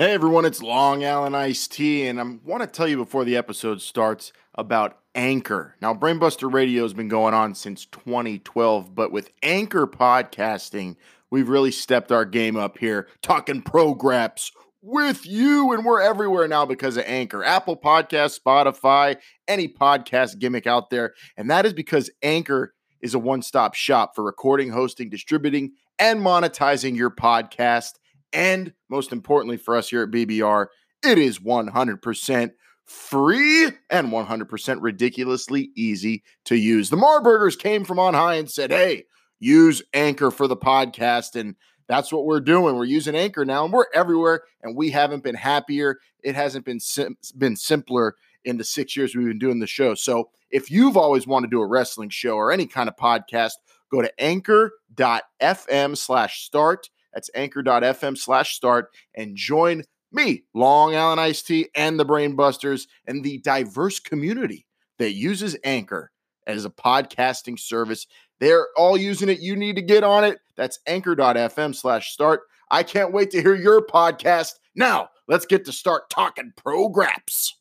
Hey everyone, it's Long Island Iced Tea, and I want to tell you before the episode starts about Anchor. Now, Brainbuster Radio has been going on since 2012, but with Anchor podcasting, we've really stepped our game up here, talking pro programs with you, and we're everywhere now because of Anchor. Apple Podcast, Spotify, any podcast gimmick out there, and that is because Anchor is a one-stop shop for recording, hosting, distributing, and monetizing your podcast and most importantly for us here at BBR, it is 100% free and 100% ridiculously easy to use. The Marburgers came from on high and said, hey, use Anchor for the podcast. And that's what we're doing. We're using Anchor now and we're everywhere. And we haven't been happier. It hasn't been, sim- been simpler in the six years we've been doing the show. So if you've always wanted to do a wrestling show or any kind of podcast, go to anchor.fm slash start that's anchor.fm slash start and join me, Long Island Iced Tea, and the Brain Busters, and the diverse community that uses Anchor as a podcasting service. They're all using it. You need to get on it. That's anchor.fm slash start. I can't wait to hear your podcast. Now, let's get to start talking pro programs.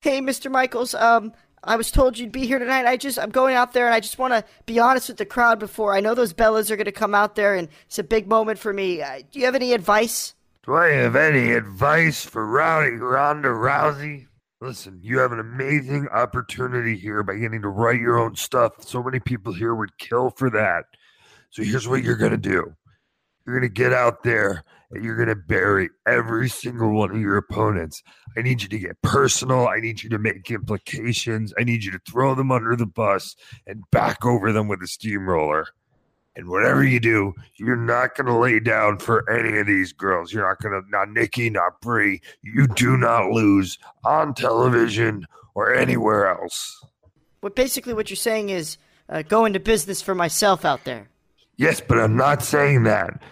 Hey, Mr. Michaels. Um, I was told you'd be here tonight. I just I'm going out there and I just want to be honest with the crowd before I know those Bellas are going to come out there and it's a big moment for me. Uh, do you have any advice? Do I have any advice for Rowdy Ronda Rousey? Listen, you have an amazing opportunity here by getting to write your own stuff. So many people here would kill for that. So here's what you're going to do. You're going to get out there you're going to bury every single one of your opponents. I need you to get personal. I need you to make implications. I need you to throw them under the bus and back over them with a steamroller. And whatever you do, you're not going to lay down for any of these girls. You're not going to, not Nikki, not Brie. You do not lose on television or anywhere else. What basically what you're saying is uh, go into business for myself out there. Yes, but I'm not saying that.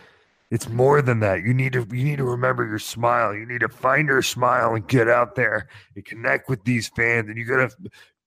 It's more than that. You need to you need to remember your smile. You need to find your smile and get out there and connect with these fans. And you gotta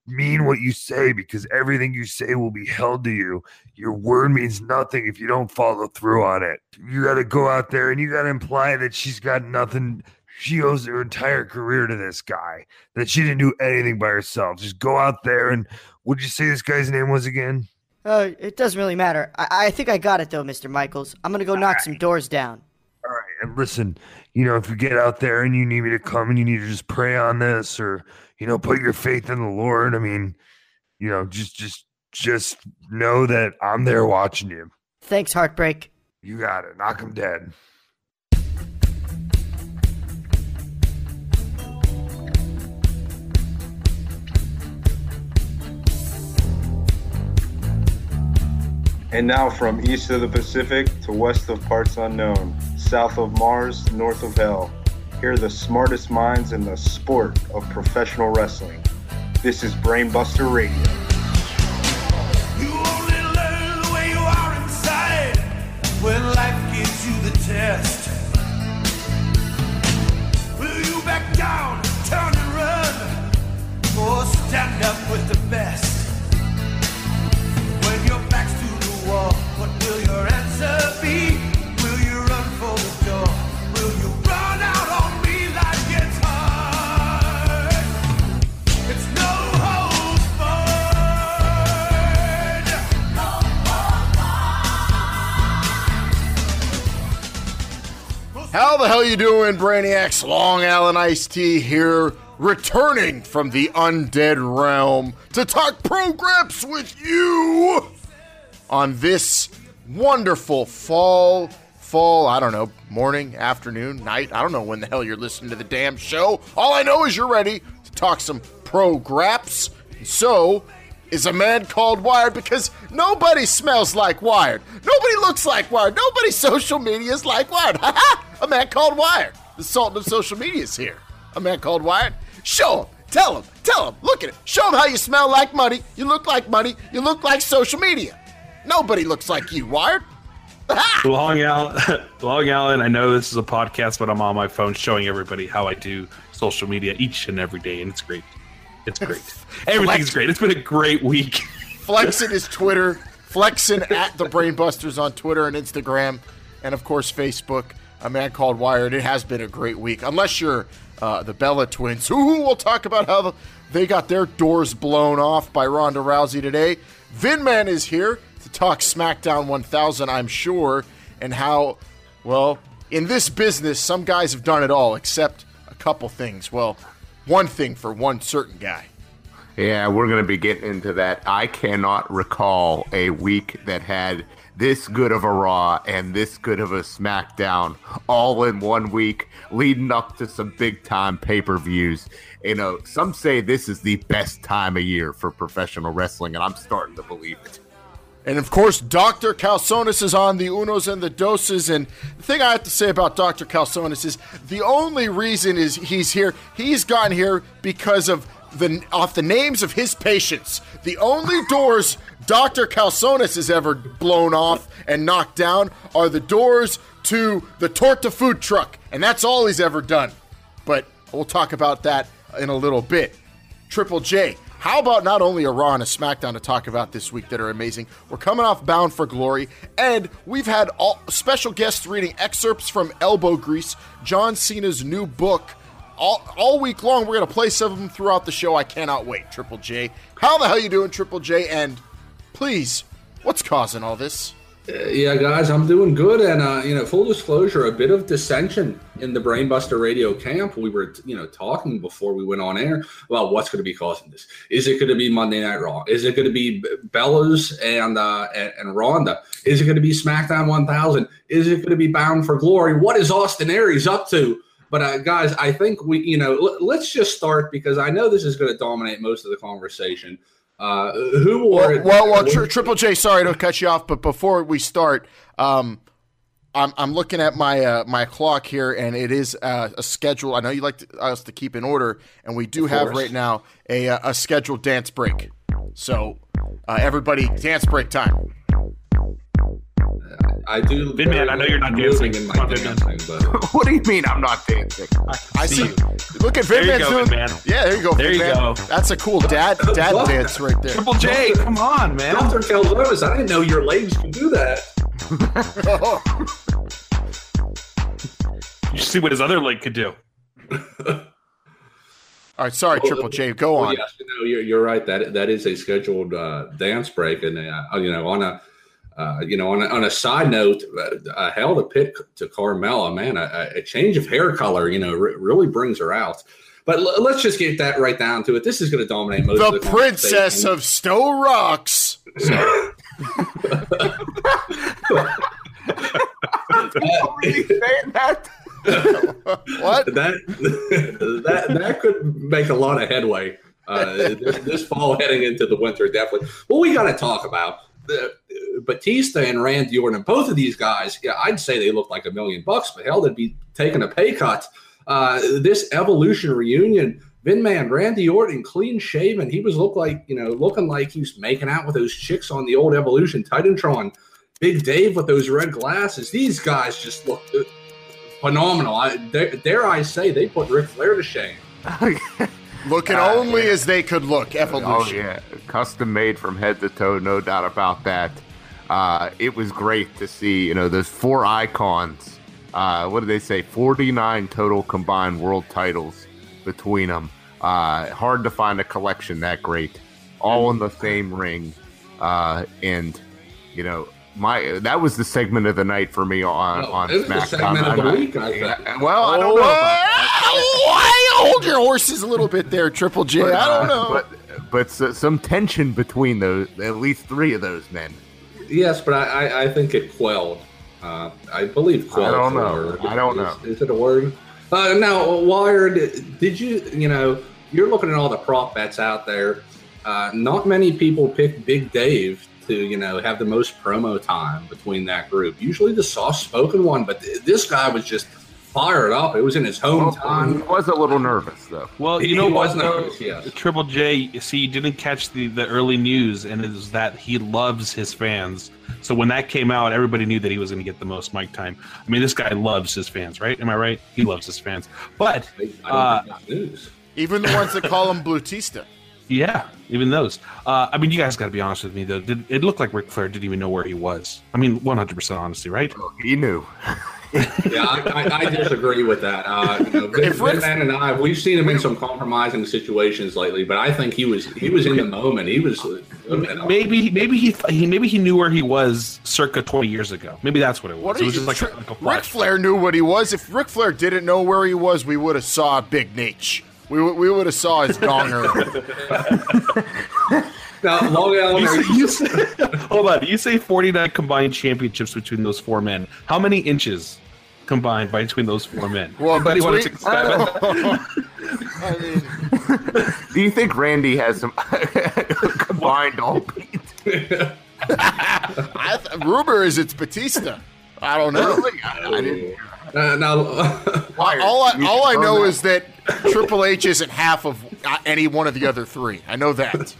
mean what you say because everything you say will be held to you. Your word means nothing if you don't follow through on it. You got to go out there and you got to imply that she's got nothing. She owes her entire career to this guy, that she didn't do anything by herself. Just go out there and what'd you say this guy's name was again? Uh, it doesn't really matter. I, I think I got it though, Mr. Michaels. I'm gonna go knock right. some doors down. All right, and listen, you know, if you get out there and you need me to come and you need to just pray on this, or you know, put your faith in the Lord. I mean, you know, just just just know that I'm there watching you. Thanks, heartbreak. You got it. Knock him dead. And now from east of the Pacific to west of parts unknown, south of Mars, north of hell, here are the smartest minds in the sport of professional wrestling. This is Brainbuster Radio. You only learn the way you are inside when life gives you the test. Down, turn and run, or stand up with the best? Wall, what will your answer be? Will you run for the door? Will you run out on me like it's hard? It's no holds barred. How the hell you doing, Brainiacs? Long Island Iced Tea here, returning from the undead realm to talk programs with you on this wonderful fall, fall, I don't know, morning, afternoon, night. I don't know when the hell you're listening to the damn show. All I know is you're ready to talk some pro graps. So is a man called Wired because nobody smells like Wired. Nobody looks like Wired. Nobody's social media is like Wired. a man called Wired. The Sultan of social media is here. A man called Wired. Show him. Tell him. Tell him. Look at it. Show him how you smell like money. You look like money. You look like social media. Nobody looks like you, Wired. Long Allen, Long Allen. I know this is a podcast, but I'm on my phone showing everybody how I do social media each and every day, and it's great. It's great. Everything's great. It's been a great week. flexing is Twitter, flexing at the Brainbusters on Twitter and Instagram. and of course Facebook. A man called Wired. It has been a great week, unless you're uh, the Bella twins. Ooh, we'll talk about how they got their doors blown off by Ronda Rousey today. Vinman is here talk SmackDown 1000, I'm sure, and how, well, in this business, some guys have done it all except a couple things. Well, one thing for one certain guy. Yeah, we're going to be getting into that. I cannot recall a week that had this good of a Raw and this good of a SmackDown all in one week, leading up to some big time pay per views. You know, some say this is the best time of year for professional wrestling, and I'm starting to believe it. And of course, Dr. Calzones is on the unos and the doses. And the thing I have to say about Dr. Calzones is the only reason is he's here. He's gotten here because of the off the names of his patients. The only doors Dr. Calzones has ever blown off and knocked down are the doors to the Torta food truck, and that's all he's ever done. But we'll talk about that in a little bit. Triple J, how about not only a Raw and a SmackDown to talk about this week that are amazing? We're coming off Bound for Glory, and we've had all special guests reading excerpts from Elbow Grease, John Cena's new book. All, all week long, we're going to play some of them throughout the show. I cannot wait, Triple J. How the hell you doing, Triple J? And please, what's causing all this? Yeah, guys, I'm doing good, and uh, you know, full disclosure, a bit of dissension in the Brainbuster Radio camp. We were, you know, talking before we went on air about what's going to be causing this. Is it going to be Monday Night Raw? Is it going to be Bellas and uh, and, and Ronda? Is it going to be SmackDown 1000? Is it going to be Bound for Glory? What is Austin Aries up to? But uh, guys, I think we, you know, l- let's just start because I know this is going to dominate most of the conversation. Uh, who wore well, well, well tri- Triple J, sorry to cut you off, but before we start, um, I'm, I'm looking at my uh, my clock here, and it is uh, a schedule. I know you like to, us to keep in order, and we do have right now a uh, a scheduled dance break. So, uh, everybody, dance break time. I do. Vin Man, I know you're not dancing. In my Come on, dancing, but what do you mean I'm not dancing? I see. you. Look at There you go, doing. Vinman. Yeah, there you go. There you Vinman. go. That's a cool dad dad dance right there. Triple J, come on, man. Dr. Calzones, I didn't know your legs could do that. You should see what his other leg could do. All right, sorry, Triple J. Go Well, on. yes, you know, you're, you're right. That that is a scheduled uh, dance break, and uh, you know, on a uh, you know, on a, on a side note, uh, uh, hell to pick to Carmella, man, a, a change of hair color, you know, re- really brings her out. But l- let's just get that right down to it. This is going to dominate most of The the Princess of Stowe Rocks. that? What? that that that could make a lot of headway uh, this, this fall heading into the winter. Definitely. Well, we got to talk about the Batista and Randy Orton. Both of these guys, yeah, I'd say they look like a million bucks, but hell, they'd be taking a pay cut. Uh, this Evolution reunion. Vin Man, Randy Orton, clean shaven. He was look like you know, looking like he was making out with those chicks on the old Evolution Titantron. Big Dave with those red glasses. These guys just look uh, phenomenal. I dare, dare I say they put Ric Flair to shame. Looking Uh, only yeah. as they could look. Evolution. Oh yeah, custom made from head to toe, no doubt about that. Uh, it was great to see, you know, those four icons. Uh, what did they say? Forty-nine total combined world titles between them. Uh, hard to find a collection that great, all in the same ring. Uh, and you know, my that was the segment of the night for me on Oh, on it was the SmackDown. segment of the I'm- week, I think. yeah, well, I don't know. About Oh, hold your horses a little bit there, Triple J. I don't know. But but s- some tension between those, at least three of those men. Yes, but I, I, I think it quelled. Uh, I believe quelled. I don't is know. I don't Is- Is, it a word? Uh, now, Wired, did you, you know, you're looking at all the prop bets out there. Uh, not many people pick Big Dave to, you know, have the most promo time between that group. Usually the soft spoken one, but th- this guy was just fired up. It was in his Well, hometown. he was a little nervous though. Well, He you know was what? nervous, yes. Triple J, you see, you didn't catch the, the early news, and it was that he loves his fans. So when that came out, everybody knew that he was going to get the most mic time. I mean, this guy loves his fans, right? Am I right? He loves his fans. But I don't Uh, think that's news. Even the ones that call him Blutista. Yeah, even those. Uh, I mean, you guys got to be honest with me though. Did, it looked like Ric Flair didn't even know where he was. I mean, one hundred percent honesty, right? He knew. yeah, I, I, I, disagree with that. Uh, you know, Vin, Vin Man and I, we've seen him in some compromising situations lately, but I think he was he was in the moment. He was maybe maybe he, he maybe he knew where he was circa twenty years ago. Maybe that's what it was. What it was you, just like, tr- like a Ric Flair knew what he was. If Ric Flair didn't know where he was, we would have saw a Big Nate. We, we would have saw his gonger. now, Long Island. You say, you say, hold on. You say 49 combined championships between those four men. How many inches combined by between those four men? Well, Anybody want to between- take a stab at Do you think Randy has some combined all beat? I th- rumor is it's Batista. I don't know. I, I didn't. Uh, now, Why All I, all I know that? is that Triple H isn't half of uh, any one of the other three. I know that.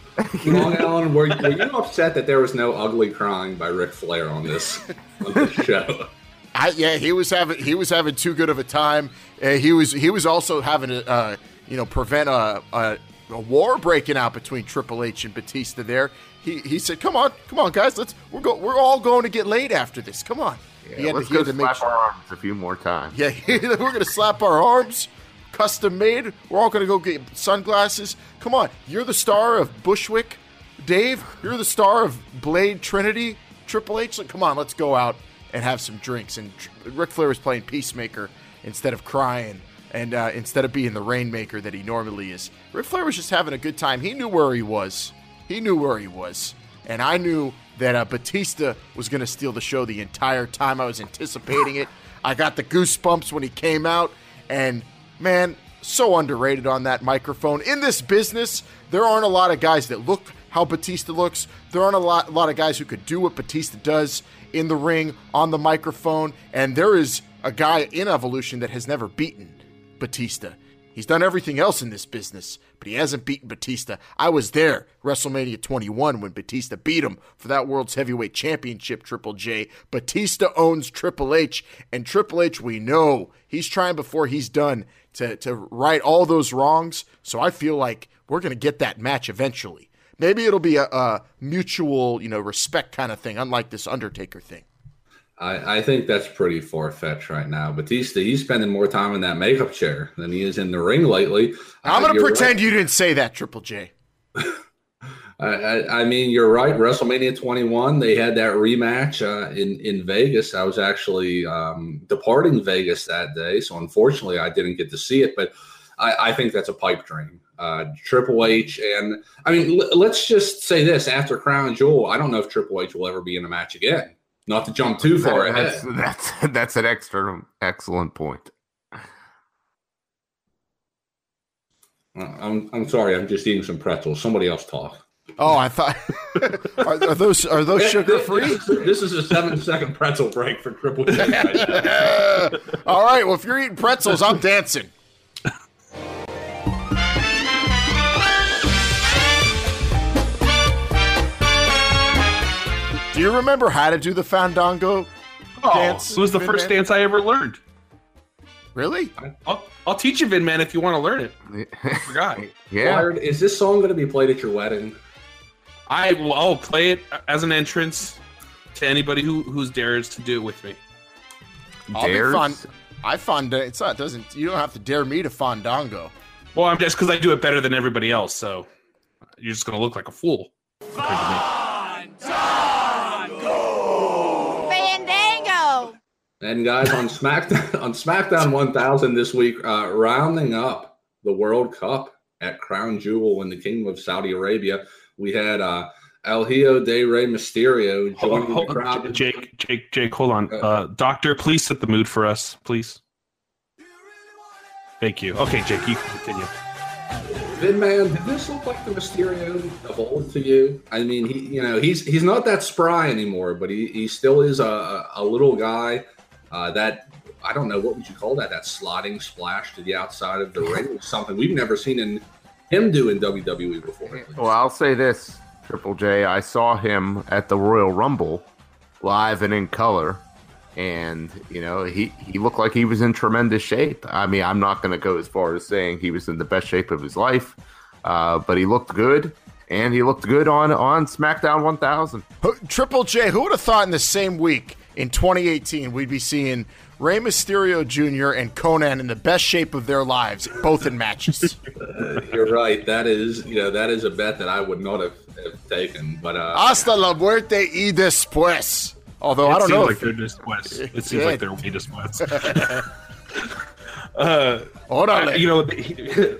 Long Island, were, were you upset that there was no ugly crying by Ric Flair on this on this show? I, yeah, he was having he was having too good of a time. Uh, he was he was also having to uh, you know prevent a, a a war breaking out between Triple H and Batista. There, he he said, "Come on, come on, guys, let's we're go we're all going to get laid after this. Come on." he Yeah, had let's he go had to make slap sure. our arms a few more times. Yeah, we're gonna slap our arms, custom made. We're all gonna go get sunglasses. Come on, you're the star of Bushwick, Dave. You're the star of Blade Trinity, Triple H. Like, come on, let's go out and have some drinks. And Ric Flair was playing peacemaker instead of crying, and uh, instead of being the rainmaker that he normally is. Ric Flair was just having a good time. He knew where he was. He knew where he was, and I knew that uh, Batista was going to steal the show the entire time. I was anticipating it. I got the goosebumps when he came out, and man, so underrated on that microphone. In this business, there aren't a lot of guys that look how Batista looks. There aren't a lot, a lot of guys who could do what Batista does in the ring, on the microphone, and there is a guy in Evolution that has never beaten Batista. He's done everything else in this business, but he hasn't beaten Batista. I was there, WrestleMania 21, when Batista beat him for that World's Heavyweight Championship, Triple J. Batista owns Triple H, and Triple H, we know he's trying before he's done to, to right all those wrongs. So I feel like we're going to get that match eventually. Maybe it'll be a, a mutual, you know, respect kind of thing, unlike this Undertaker thing. I, I think that's pretty far fetched right now. Batista, he's spending more time in that makeup chair than he is in the ring lately. I'm Uh, going to pretend right. you didn't say that, Triple J. I, I, I mean, you're right. WrestleMania 21, they had that rematch uh, in in Vegas. I was actually um, departing Vegas that day, so unfortunately, I didn't get to see it. But I, I think that's a pipe dream. Uh, Triple H and I mean, l- let's just say this: after Crown Jewel, I don't know if Triple H will ever be in a match again. Not to jump too far ahead. That's, that's that's an extra excellent point. Uh, I'm I'm sorry. I'm just eating some pretzels. Somebody else talk. Oh, I thought are, are those are those sugar free? This is a seven second pretzel break for Triple H. All right. Well, if you're eating pretzels, I'm dancing. Do you remember how to do the fandango Oh, dance? it was the Vin first Man? dance I ever learned. Really? I'll, I'll teach you, Vin Man, if you want to learn it. I forgot. yeah, Wired, is this song going to be played at your wedding? I will I'll play it as an entrance to anybody who who's dares to do it with me. I'll be fun. I fond. It's not. Doesn't. You don't have to dare me to fandango. Well, I'm just because I do it better than everybody else, so you're just gonna look like a fool. Fandango! And guys, on SmackDown on SmackDown 1000 this week, uh, rounding up the World Cup at Crown Jewel in the Kingdom of Saudi Arabia, we had uh, El Hijo de Rey Mysterio Hold on, joining hold the crowd. Jake, Jake, Jake, hold on. Uh, doctor, please set the mood for us, please. Thank you. Okay, Jake, you can continue. Vin man, did this look like the Mysterio of old to you? I mean, he, you know, he's he's not that spry anymore, but he, he still is a, a little guy uh, that I don't know what would you call that? That slotting splash to the outside of the ring something we've never seen in him do in WWE before. Well, I'll say this, Triple J. I saw him at the Royal Rumble, live and in color, and you know he he looked like he was in tremendous shape. I mean, I'm not going to go as far as saying he was in the best shape of his life, uh, but he looked good, and he looked good on on SmackDown 1000. Triple J, who would have thought in the same week in 2018 we'd be seeing Rey Mysterio Jr. and Conan in the best shape of their lives, both in matches? You're right. That is, you know, that is a bet that I would not have, have taken. But uh, Hasta la muerte y después. Although it I don't seems know. like if- they're just west. It seems Yeah. like they're way just west. uh, Órale. you know, he,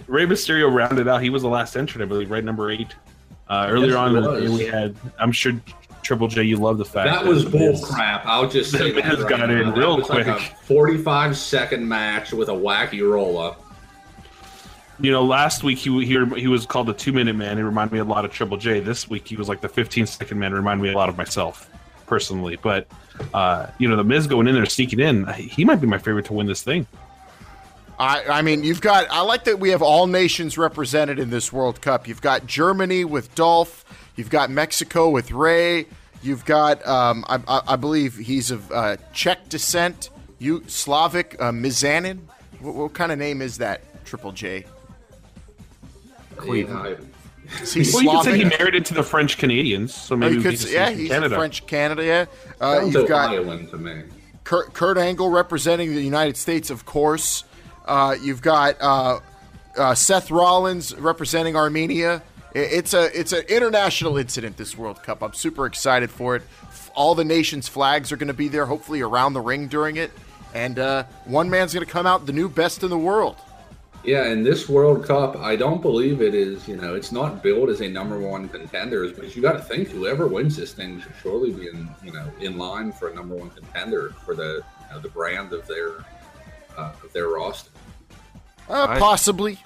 Rey Mysterio rounded out. He was the last entrant, I believe, right number eight. Uh, earlier Yes, on, he in the was. we had. I'm sure Triple J, you love the fact that was bull Miz- crap. I'll just say The that Miz right got in now. That real was like a quick. 45 second match with a wacky roll up. You know, last week he he, he was called the two minute man. He reminded me a lot of Triple J. This week he was like the 15 second man. Reminded me a lot of myself personally. But uh, you know, the Miz going in there sneaking in, he might be my favorite to win this thing. I, I mean, you've got. I like that we have all nations represented in this World Cup. You've got Germany with Dolph. You've got Mexico with Ray. You've got, um, I, I, I believe he's of uh, Czech descent. You Slavic uh, Mizanin. What, what kind of name is that? Triple J. You know, Is he Well, you could say he married into the French Canadians, so Oh, maybe you we could could say- say yeah, he's Canada. French Canada. Yeah, uh, you've got Ohioan to me. Kurt, Kurt Angle representing the United States, of course. Uh, you've got uh, uh, Seth Rollins representing Armenia. I- It's a it's an international incident. This World Cup. I'm super excited for it. All the nations' flags are going to be there, hopefully around the ring during it. And uh, one man's going to come out the new best in the world. Yeah, and this World Cup, I don't believe it is. You know, it's not billed as a number one contenders, but you got to think whoever wins this thing should surely be in, you know, in line for a number one contender for the, you know, the brand of their, uh, of their roster. Uh, I- possibly.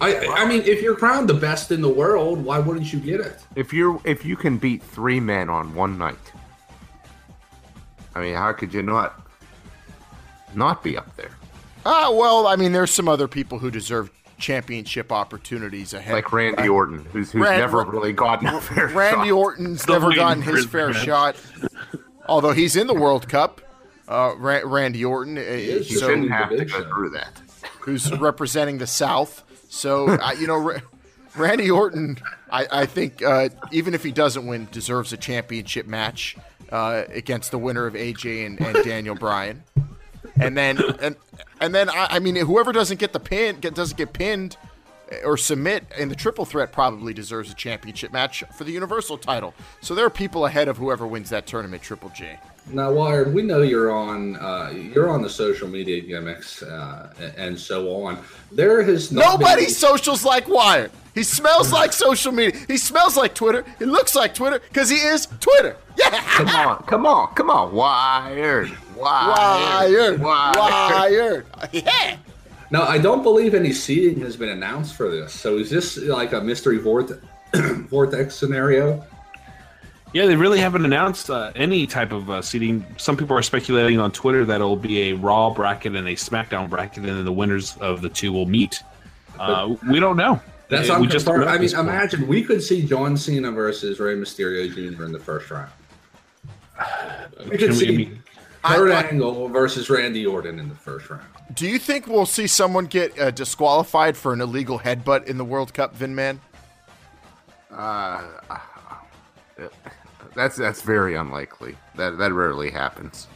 I, I mean, if you're crowned the best in the world, why wouldn't you get it? If you're if you can beat three men on one night, I mean, how could you not not be up there? Uh, well, I mean, there's some other people who deserve championship opportunities ahead. Like Randy Orton, who's who's Rand- never really gotten a fair Randy shot. Orton's Still never gotten his his fair match. shot, although he's in the World Cup. Uh, Ra- Randy Orton, uh, is. So, shouldn't have to go through that. Who's representing the South. So you know, Ra- Randy Orton, I, I think uh, even if he doesn't win, deserves a championship match uh, against the winner of AJ and, and Daniel Bryan. And then and and then I, I mean, whoever doesn't get the pin get, doesn't get pinned or submit in the triple threat probably deserves a championship match for the Universal title. So there are people ahead of whoever wins that tournament. Triple J. Now, Wired, we know you're on uh, you're on the social media gimmicks uh, and so on. There has not Nobody been- socials like Wired. He smells like social media. He smells like Twitter. He looks like Twitter because he is Twitter. Yeah. Come on, come on, come on, wired, wired, Wired. Wired. Yeah. Now, I don't believe any seating has been announced for this. So is this like a mystery vortex, vortex scenario? Yeah, they really haven't announced uh, any type of uh, seating. Some people are speculating on Twitter that it'll be a Raw bracket and a SmackDown bracket, and then the winners of the two will meet. Uh, we don't know. That's Uh, we just don't know I mean, this point. imagine we could see John Cena versus Rey Mysterio Jr. in the first round. We Can could we- see I mean, Kurt I- I- Angle versus Randy Orton in the first round. Do you think we'll see someone get uh, disqualified for an illegal headbutt in the World Cup, Vin Man? That's that's very unlikely. That that rarely happens.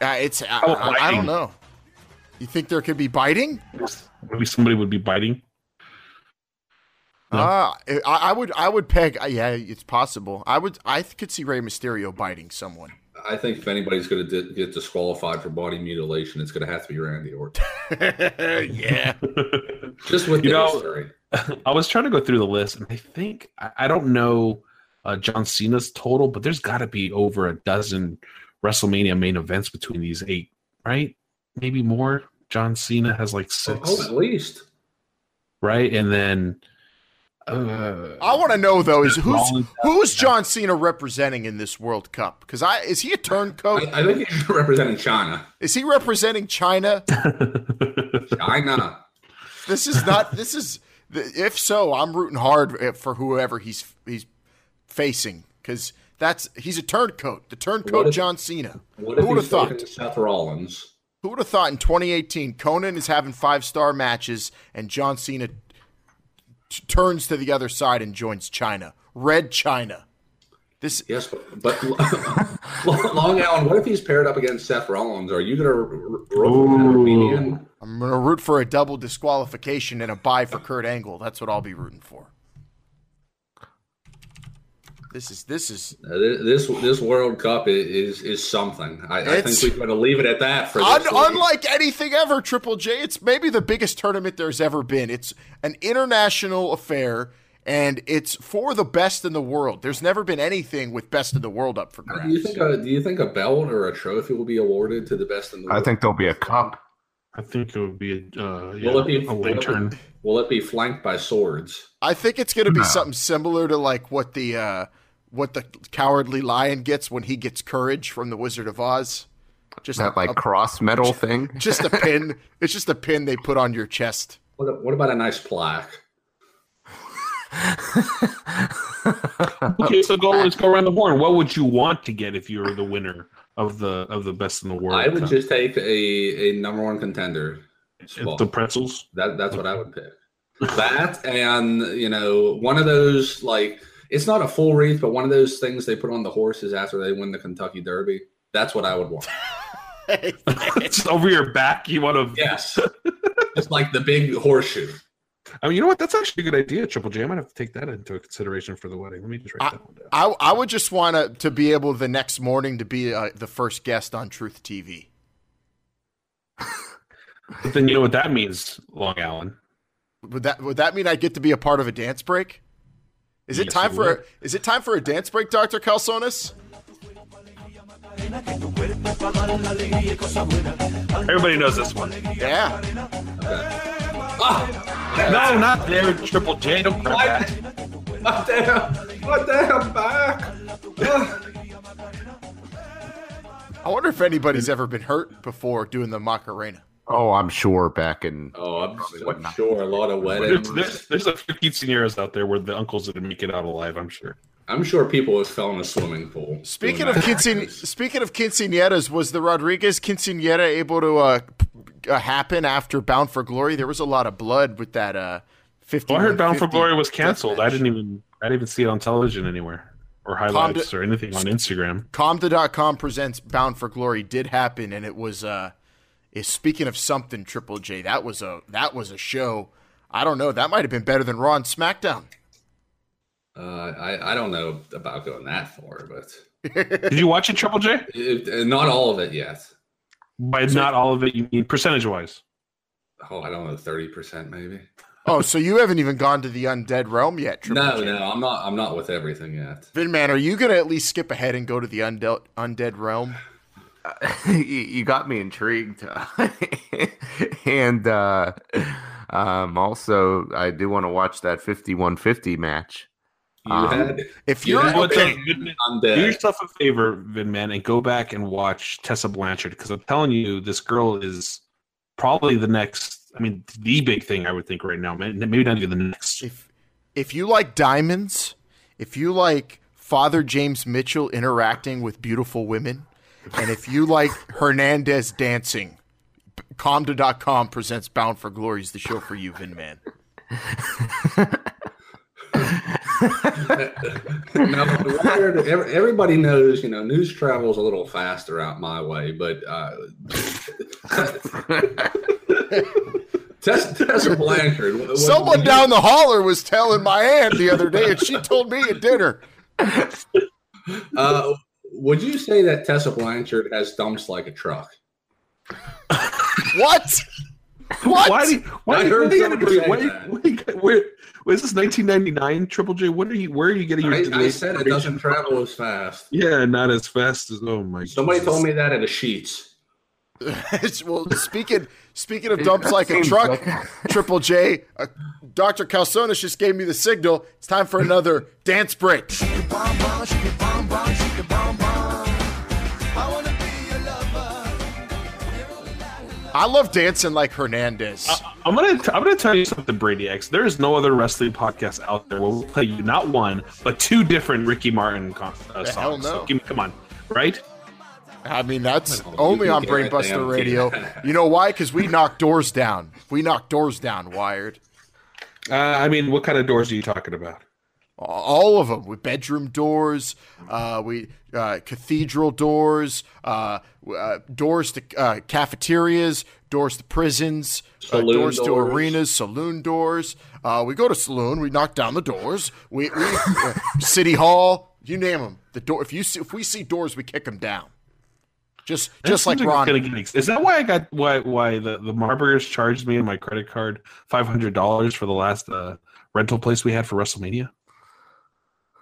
Uh, it's I, Oh, I, I don't know. You think there could be biting? maybe somebody would be biting. No. Uh, I, I would I would peg. Uh, yeah, it's possible. I would I could see Rey Mysterio biting someone. I think if anybody's going to di- get disqualified for body mutilation, it's going to have to be Randy Orton. yeah. Just with You the know- history. I was trying to go through the list, and I think I, I don't know uh, John Cena's total, but there's got to be over a dozen WrestleMania main events between these eight, right? Maybe more. John Cena has like six, Oh, at least. right? And then uh, I want to know though is who's who's John Cena representing in this World Cup? Because I is he a turncoat? I, I think he's representing China. Is he representing China? China. This is not. This is. If so, I'm rooting hard for whoever he's he's facing because that's he's a turncoat. The turncoat if- John Cena. What Who would have thought? Seth Rollins? Who would have thought in 2018 Conan is having five star matches and John Cena t- turns to the other side and joins China. Red China. This Yes, but, but Long Island. What if he's paired up against Seth Rollins? Are you going to root for? I'm gonna root for a double disqualification and a bye for Kurt Angle. That's what I'll be rooting for. This is this is Uh, This this World Cup is is something. I, I think we're going to leave it at that for this Un- unlike anything ever, Triple J. It's maybe the biggest tournament there's ever been. It's an international affair, and it's for the best in the world. There's never been anything with best in the world up for Do grabs. you think a do you think a belt or a trophy will be awarded to the best in the world? I think there'll be a cup. I think it would be a, uh, yeah, Will it be a lantern. Will it, will it be flanked by swords? I think it's going to be No. something similar to like what the uh, what the cowardly lion gets when he gets courage from the Wizard of Oz. Just That like a, cross metal thing. just a pin. It's just a pin they put on your chest. What, what about a nice plaque? Okay, so go let's go around the horn. What would you want to get if you were the winner of the of the best in the world? I would Cup? just take a, a number one contender. spot. the pretzels. That that's what I would pick. That and you know one of those like it's not a full wreath, but one of those things they put on the horses after they win the Kentucky Derby. That's what I would want. it's over your back. You want to? Yes, it's like the big horseshoe. I mean, you know what? That's actually a good idea, Triple J. I might have to take that into consideration for the wedding. Let me just write that one down. I I would just want to to be able the next morning to be uh, the first guest on Truth TV. But then you know what that means, Long Island. Would that would that mean I get to be a part of a dance break? Is it Yes, time it for a, is it time for a dance break, Doctor Calzones? Everybody knows this one. Yeah. Ah, no, not there, Triple J. Don't grab that. What damn! What damn back! I wonder if anybody's ever been hurt before doing the Macarena. Oh, I'm sure back in Oh, I'm, I'm sure a lot of weddings. There's, there's, there's a few quinceañeras out there where the uncles didn't make it out alive. I'm sure. I'm sure people have fell in a swimming pool. Speaking of that. quincean, speaking of quinceañeras, was the Rodriguez quinceañera able to uh, uh, happen after Bound for Glory? There was a lot of blood with that. Uh, fifty. Well, I heard Bound for Glory was canceled. I didn't even I didn't even see it on television anywhere or highlights or anything on Instagram. Comda.com presents Bound for Glory did happen, and it was. Uh, is speaking of something, Triple J. That was a that was a show. I don't know. That might have been better than Raw and SmackDown. Uh, I I don't know about going that far, but Did you watch it, Triple J? it, not all of it yet. By not all of it, you mean percentage wise? Oh, I don't know, thirty percent maybe. Oh, so you haven't even gone to the undead realm yet, Triple No, J. no, I'm not. I'm not with everything yet. Vin Man, are you gonna at least skip ahead and go to the undead undead realm? you, you got me intrigued and uh um also i do want to watch that 5150 match You Um, had If You you're had- What okay, the- Do yourself a favor, Vinman, and go back and watch Tessa Blanchard because I'm telling you, this girl is probably the next. I mean, the big thing I would think right now. Maybe not even the next. if if you like diamonds, if you like Father James Mitchell interacting with beautiful women, and if you like Hernandez dancing, Comda.com presents Bound for Glory is the show for you, Vinman. now, everybody knows, you know, news travels a little faster out my way, but uh, Tess, Tessa Blanchard. what- what- Someone down the holler was telling my aunt the other day, and she told me at dinner. Uh, would you say that Tessa Blanchard has dumps like a truck? What? What? Why? Do why I do heard why somebody say why that. why do where, where is this 1999 Triple J? What are you? Where are you getting your? I, I said it doesn't travel as fast. Yeah, not as fast as. Oh my! Somebody Jesus. told me that at a Sheetz. well, speaking speaking of dumps like a truck, Triple J, uh, Dr. Calzones just gave me the signal. It's time for another dance break. I love dancing like Hernandez. I'm gonna I'm gonna tell you something, Brainiacs. There is no other wrestling podcast out there where we'll play you not one but two different Ricky Martin con- uh, songs. hell no. So give me, come on, right? I mean, that's only on Brainbuster Radio. You know why? Because we knock doors down. We knock doors down, Wired. Uh, I mean, what kind of doors are you talking about? All of them with bedroom doors, uh, we uh, cathedral doors, uh, uh doors to uh, cafeterias, doors to prisons, uh, doors, doors, to arenas, saloon doors. we go to saloon, we knock down the doors. We, we city hall, you name them. The door. If you see, if we see doors, we kick them down. Just that just like Ron. Is that why I got why why the the Marburgers charged me in my credit card five hundred dollars for the last rental place we had for WrestleMania?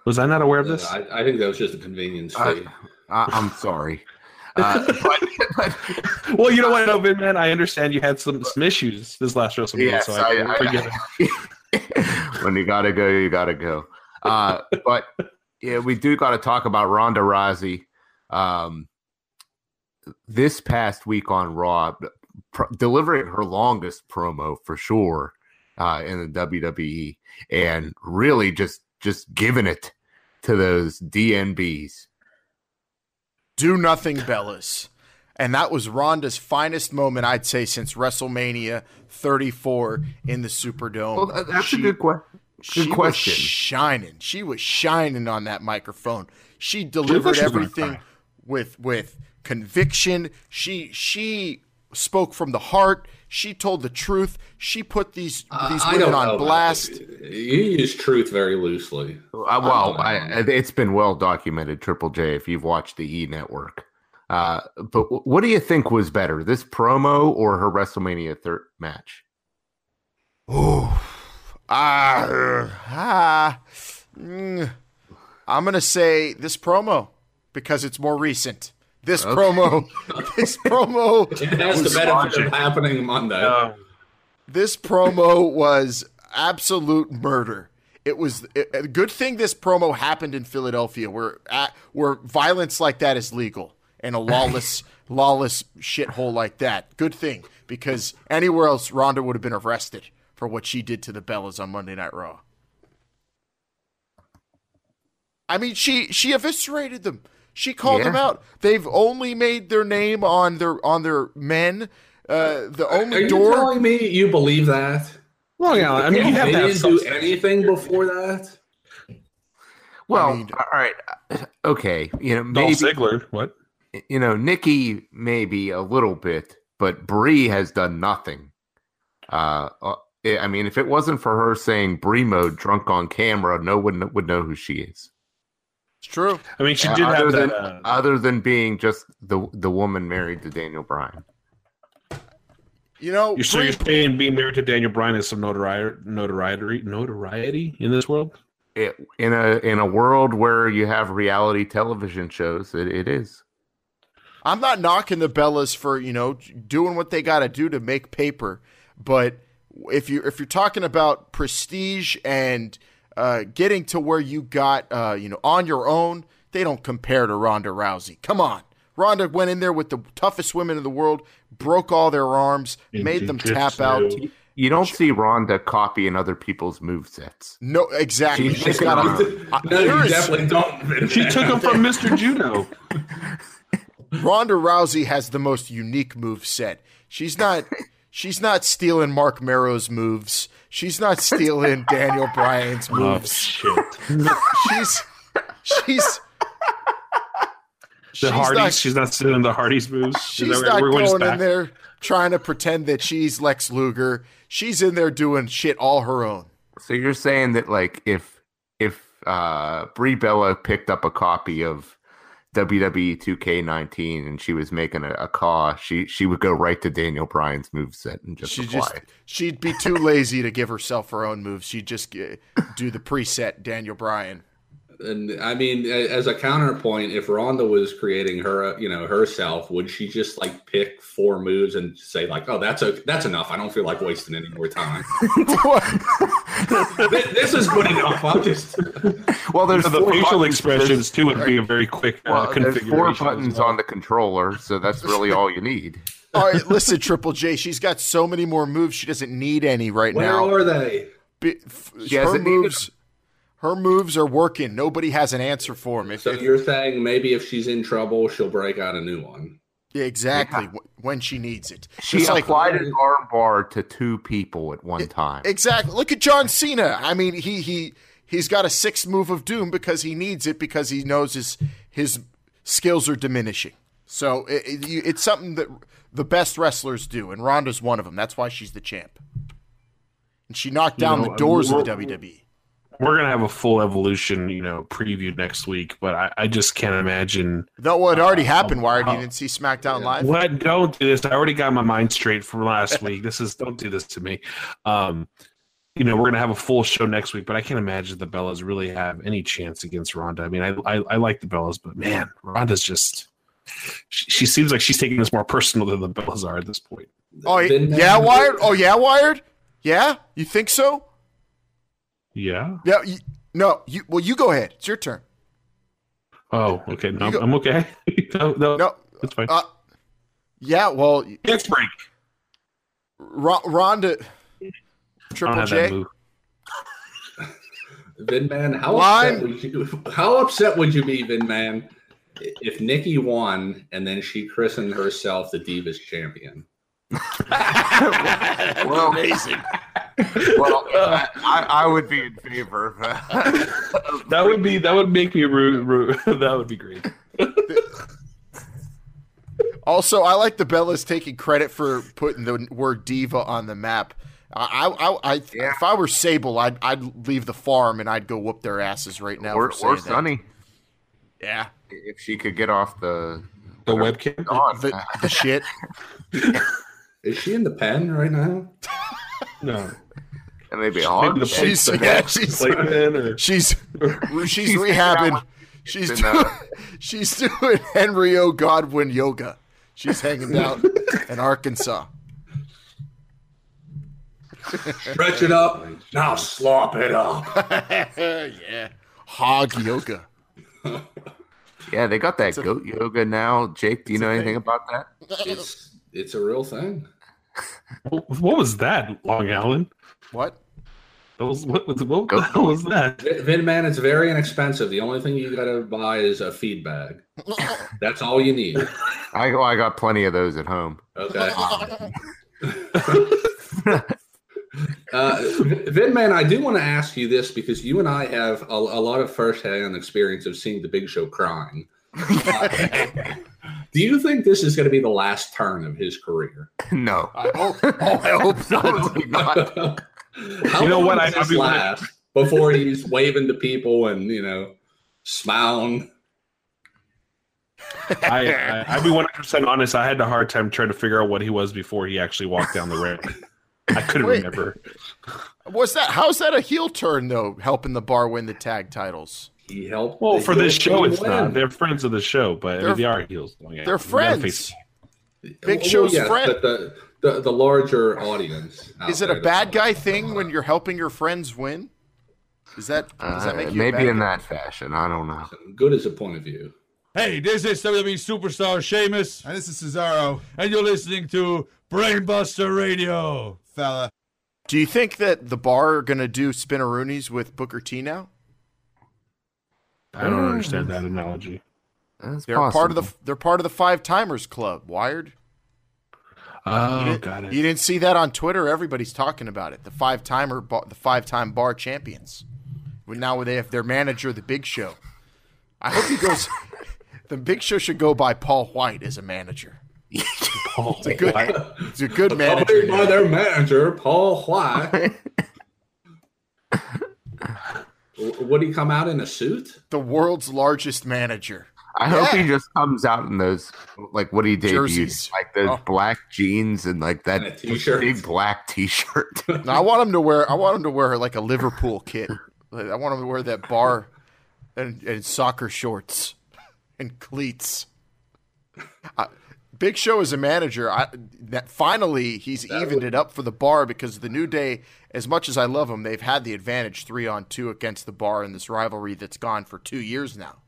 Was I not aware of this? I, I think that was just a convenience fee. I, am sorry. Uh, but, but, well, you know what, no, man. I understand you had some, some issues this last WrestleMania, yes, so I, I forgive it. when you gotta go, you gotta go. Uh, but yeah, we do got to talk about Ronda Rousey. Um, this past week on Raw, pr- delivering her longest promo for sure uh, in the WWE, and really just just giving it to those DNBs. Do nothing, Bellas. And that was Ronda's finest moment, I'd say, since WrestleMania 34 in the Superdome. Well, that's she, a good, que- good she question. Was shining. She was shining on that microphone. She delivered everything with with conviction. She she spoke from the heart. She told the truth. She put these uh, these women on blast. You use truth very loosely. Uh, well, I, it's been well documented, Triple J, if you've watched the E Network. Uh, but what do you think was better, this promo or her WrestleMania third match? Oh, ah, ah, mm, I'm gonna say this promo because it's more recent. This okay. promo, this promo, it has the benefit of happening Monday. This promo was absolute murder. It was a good thing this promo happened in Philadelphia, where uh, where violence like that is legal and a lawless lawless shithole like that. Good thing because anywhere else, Ronda would have been arrested for what she did to the Bellas on Monday Night Raw. I mean, she she eviscerated them. She called yeah. them out. They've only made their name on their on their men. Uh, the only Are door. you telling me you believe that? Well, yeah. I mean, you have they didn't do anything before that. Well, I mean, all right, okay. You know, maybe Ziggler. What? You know, Nikki maybe a little bit, but Brie has done nothing. Uh, uh I mean, if it wasn't for her saying Brie mode drunk on camera, no one would know who she is. It's true. I mean, she did other have than, that. Uh, other than being just the the woman married to Daniel Bryan. You know, you're, so you're saying being married to Daniel Bryan is some notoriety, notoriety, notoriety in this world. It, in a in a world where you have reality television shows, it, it is. I'm not knocking the Bellas for you know doing what they got to do to make paper, but if you if you're talking about prestige and uh, getting to where you got, uh, you know, on your own, they don't compare to Ronda Rousey. Come on. Ronda went in there with the toughest women in the world, broke all their arms, in made them tap out. You don't see Ronda copying other people's move sets. No, exactly. She's got a, no, you definitely don't. She took them from Mr. Judo. Ronda Rousey has the most unique move set. She's not she's not stealing Mark Mero's moves. She's not stealing Daniel Bryan's oh, moves. Oh, she's she's the Hardys. Not, she's not stealing the Hardys moves. She's not going in there trying to pretend that she's Lex Luger. She's in there doing shit all her own. So you're saying that like if if uh Brie Bella picked up a copy of WWE 2K19 and she was making a, a call, she she would go right to Daniel Bryan's moveset and just she apply. just she'd be too lazy to give herself her own moves. She'd just uh, do the preset Daniel Bryan and I mean, as a counterpoint, if Ronda was creating her, you know, herself, would she just like pick four moves and say like, "Oh, that's a that's enough. I don't feel like wasting any more time." this is good enough. I'll just. well, there's the facial buttons. expressions there's, too would be a very quick uh, well, There's four buttons well. on the controller, so that's really all you need. all right, listen, Triple J. She's got so many more moves. She doesn't need any right Where now. Where are they? Be, her moves her moves are working. Nobody has an answer for him. If, so if, you're saying maybe if she's in trouble, she'll break out a new one. Exactly. Yeah. when she needs it. She Just like applied an arm bar to two people at one time. exactly. Look at John Cena. I mean, he he he's got a sixth move of doom because he needs it because he knows his his skills are diminishing. So it, it, it's something that the best wrestlers do, and Ronda's one of them. That's why she's the champ. And she knocked You down know, the doors of the WWE. We're gonna have a full evolution, you know, preview next week, but I, I just can't imagine. No, what already Uh, happened, Wired. You didn't see SmackDown Live? What? Don't do this. I already got my mind straight from last week. This is don't do this to me. Um, you know, we're gonna have a full show next week, but I can't imagine the Bellas really have any chance against Ronda. I mean, I I, I like the Bellas, but man, Ronda's just. She, she seems like she's taking this more personal than the Bellas are at this point. Oh, yeah, Wired? Oh, yeah, Wired? Yeah? You think so? Yeah. Yeah. You, no, you. well, you go ahead. It's your turn. Oh, okay. No, You go- I'm okay. no, no, No. that's fine. Uh, yeah, well, Next break. Ron- Ronda. Triple J. move. Vinman, how Line. upset would you how upset would you be, Vinman, if Nikki won and then she christened herself the Divas champion? well, amazing. Well, I, uh, I I would be in favor of that. That would be that would make me root. root that would be great. Also, I like the Bellas taking credit for putting the word diva on the map. I, I, I, Yeah. if I were Sable, I'd, I'd leave the farm and I'd go whoop their asses right now. or for saying or that. Sunny, Yeah, if she could get off the The webcam. on. the, the shit. Is she in the pen right now? No. And maybe Maybe hard. the She's Playpen- yeah, she's Playpen or she's she's She's rehabbing. out She's doing uh, she's doing Henry O. Godwinn yoga. She's hanging out in Arkansas. Stretch it up. Now slop it up. yeah, hog yoga. Yeah, they got that goat yoga now. Jake, do you know anything about that? It's it's a real thing. what what was that, Long Island? What? That was what was what Go- the hell was that? Vin Vin Man, it's very inexpensive. The only thing you gotta buy is a feed bag. That's all you need. I oh, I got plenty of those at home. Okay. Uh, Vin Man, I do want to ask you this because you and I have a, a lot of firsthand experience of seeing the Big Show crying. Uh, do you think this is going to be the last turn of his career? no, I hope. Oh, I hope so. Absolutely not. How You know what? I- I'll this be- last before he's waving to people and you know smiling? I, I I'll be one hundred percent honest. I had a hard time trying to figure out what he was before he actually walked down the ramp. I couldn't Wait. remember. Was that? How's that a heel turn though? Helping the bar win the tag titles. He helped. Well, the for this show, it's win. not. They're friends of the show, but I mean, They're- heels. They're friends. face Big Well, Show's yes, friend. but the, the the larger audience. Is it a bad guy thing when you're helping your friends win? Is that does that Uh, make you a maybe bad in guy? that fashion. I don't know. Good as a point of view. Hey, this is WWE superstar Sheamus, And this is Cesaro, and you're listening to Brainbuster Radio. fella. Do you think that the bar are gonna do spinaroonies with Booker T now? I don't understand that analogy. That's They're part of the they're part of the five timers club. Wired. Oh, You got didn't- it. You didn't see that on Twitter? Everybody's talking about it. The five timer, the five time bar champions. Now they have their manager, the Big Show. I hope he goes. the Big Show should go by Paul White as a manager. Oh, It's a good, what? it's a good manager. By their manager, Paul White. Would he come out in a suit? The world's largest manager. I hope he just comes out in those like what he debuted, like those Oh. black jeans and like that And big black T-shirt. Now, I want him to wear. I want him to wear like a Liverpool kit. Like, I want him to wear that bar and, and soccer shorts and cleats. I, Big Show is a manager. I, that finally he's evened it up for the bar because the New Day, as much as I love them, they've had the advantage three on two against the bar in this rivalry that's gone for two years now.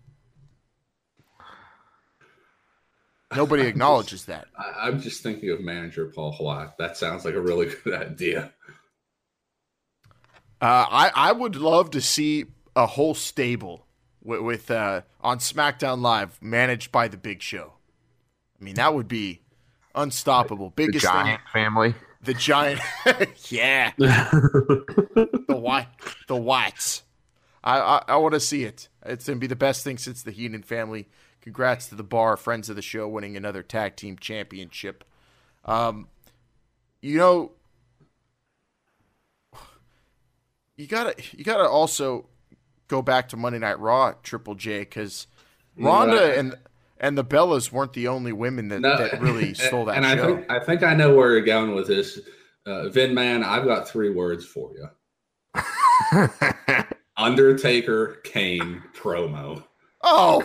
Nobody acknowledges that. I, I'm just thinking of manager Paul White. That sounds like a really good idea. Uh, I I would love to see a whole stable with, with uh, on SmackDown Live managed by the Big Show. I mean, that would be unstoppable. The Biggest giant family. The giant. yeah. the white. The whites. I I, I want to see it. It's gonna be the best thing since the Heenan family. Congrats to the bar, friends of the show, winning another tag team championship. Um, you know, you gotta you gotta also go back to Monday Night Raw, Triple J, because Ronda Right. and and the Bellas weren't the only women that, No, that really stole that and show. I think I think I know where you're going with this. Uh, Vin man, I've got three words for you. Undertaker Kane promo. Oh,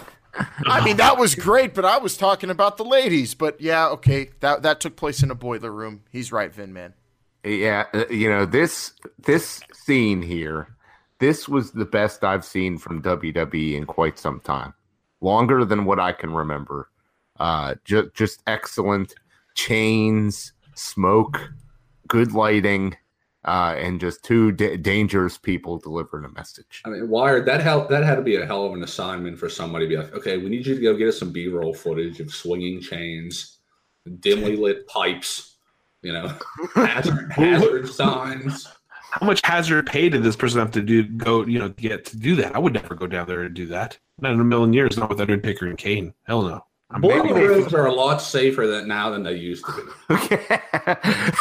I mean that was great, but I was talking about the ladies. But yeah, okay, that that took place in a boiler room. He's right, Vin man. Yeah, uh, you know this this scene here. This was the best I've seen from WWE in quite some time, longer than what I can remember. Uh, just just excellent chains, smoke, good lighting, uh, and just two da- dangerous people delivering a message. I mean, Wired that hell that had to be a hell of an assignment for somebody to be like, okay, we need you to go get us some B-roll footage of swinging chains, dimly lit pipes, you know, hazard, hazard signs. How much hazard pay did this person have to do go you know get to do that? I would never go down there and do that. Not in a million years. Not with Undertaker and Kane. Hell no. Boiler Maybe they- rooms are a lot safer than now than they used to be.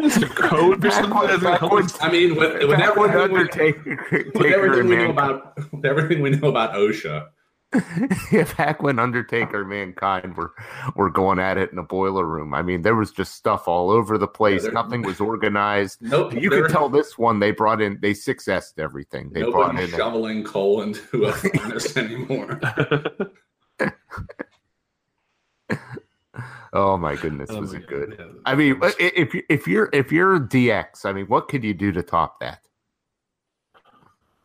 Is there code or something? Back when- I mean, with, with back when everything, we, Undertaker, with Taker everything we know about with everything we know about OSHA, yeah, back when Undertaker and Mankind were were going at it in a boiler room. I mean, there was just stuff all over the place. there- Nothing was organized. nope, You could tell this one they brought in they six S'd everything. They brought nobody's in shoveling coal into a furnace anymore. Oh my goodness, Oh was my it God, good? yeah. I mean, i- if you- if you're if you're DX, I mean, what could you do to top that?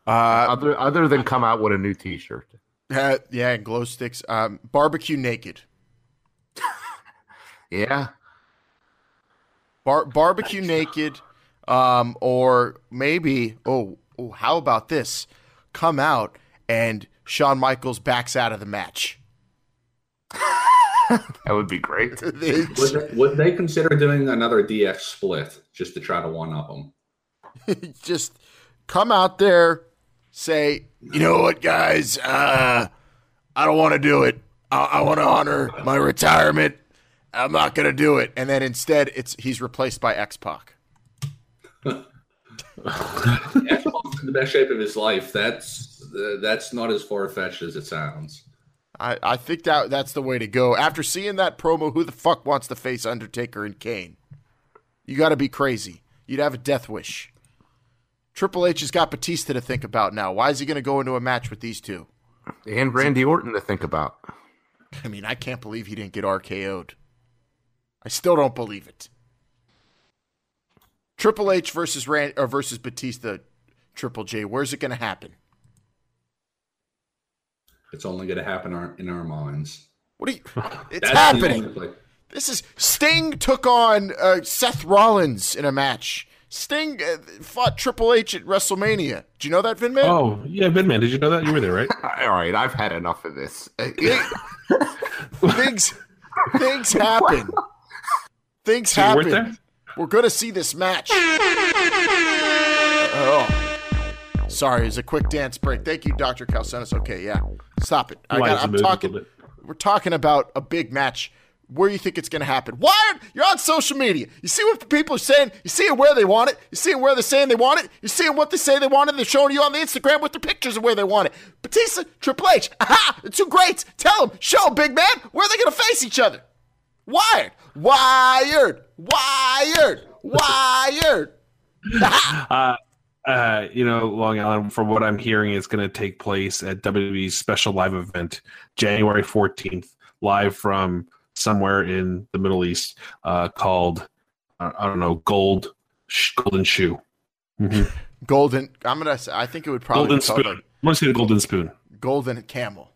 Uh, Other other than come out with a new T-shirt. uh, yeah, and glow sticks. Um, barbecue naked. Yeah, Bar- barbecue naked, um, or maybe oh, oh, how about this? Come out and Shawn Michaels backs out of the match. that would be great. Would they, would they consider doing another DX split just to try to one up them? Just come out there, say, you know what, guys? Uh, I don't want to do it. I, I want to honor my retirement. I'm not gonna do it. And then instead, it's he's replaced by X Pac. Xbox in the best shape of his life. That's uh, that's not as far fetched as it sounds. I, I think that that's the way to go. After seeing that promo, who the fuck wants to face Undertaker and Kane? You got to be crazy. You'd have a death wish. Triple H has got Batista to think about now. Why is he going to go into a match with these two? And Randy Orton to think about. I mean, I can't believe he didn't get RKO'd. I still don't believe it. Triple H versus Rand or versus Batista, Triple J. Where's it going to happen? It's only going to happen our, in our minds. What are you? It's That's happening. This is Sting took on uh, Seth Rollins in a match. Sting uh, fought Triple H at WrestleMania. Do you know that, Vin Man? Oh yeah, Vidman. Did you know that you were there, right? All right, I've had enough of this. Things things happen. Things So you happen. there? We're gonna see this match. Sorry. It's a quick dance break. Thank you, Doctor Calcenis. Okay, yeah. Stop it. I got, I'm talking. We're talking about a big match. Where you think it's going to happen? Wired, you're on social media. You see what the people are saying. You see where they want it. You see where they're saying they want it. You see what they say they want it. They're showing you on the Instagram with their pictures of where they want it. Batista, Triple H, aha, the two greats. Tell them, show 'em, big man, where are they going to face each other? Wired, wired, wired, wired. Uh, uh, you know, Long Island, from what I'm hearing, is going to take place at WWE's special live event, January 14th, live from somewhere in the Middle East, uh, called I don't know, Gold Sh- Golden Shoe, Mhm. Golden. I'm gonna. say- I think it would probably Golden Spoon. I want to see the Golden Spoon. Golden Camel.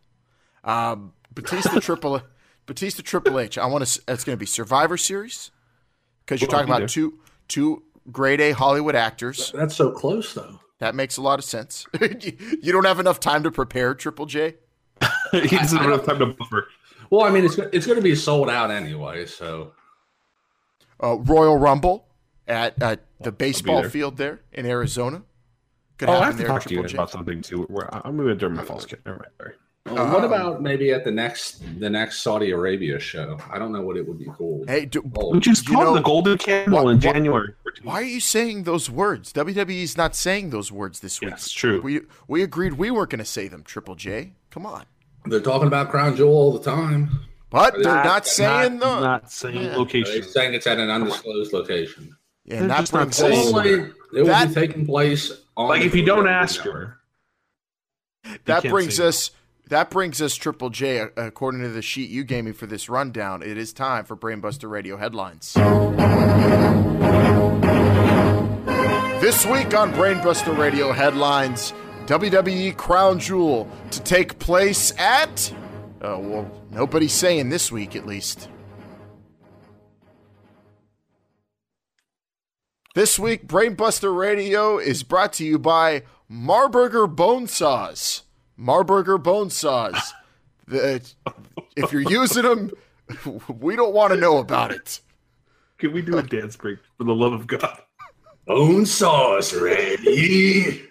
Um, Batista Triple. Batista Triple H. I want to. It's going to be Survivor Series because you're Well, talking about two two grade A Hollywood actors. That's so close, though. That makes a lot of sense. you don't have enough time to prepare, Triple J. he doesn't have enough time to buffer. Well, I mean, it's it's going to be sold out anyway. So Uh, Royal Rumble at, at the baseball there. field there in Arizona. Could Oh, I have to there, talk to you about something too. Where I'm moving during my false kid. Never mind. Sorry. Well, what Um, about maybe at the next the next Saudi Arabia show? I don't know what it would be called. Hey, do, Oh, Which is called know- the Golden Candle Wha- in wha- January. why are you saying those words? WWE's not saying those words this week. Yes, true. We we agreed we weren't going to say them. Triple J, come on. They're talking about Crown Jewel all the time. But they're Not- not, saying not, the. not saying Yeah. They're saying it's at an undisclosed location. yeah, they're that just not saying that. Only it will be taking place. On Like if you don't ask her, That brings say that. us. That brings us Triple J. uh, According to the sheet you gave me for this rundown, it is time for Brainbuster Radio headlines. This week on Brainbuster Radio headlines, WWE Crown Jewel to take place at. Uh, well, nobody's saying this week at least. This week, Brainbuster Radio is brought to you by Marburger Bone Saws. Marburger Bone Saws. The, if you're using them, we don't want to know about it. can we do a dance break for the love of God? Bone saws, ready. You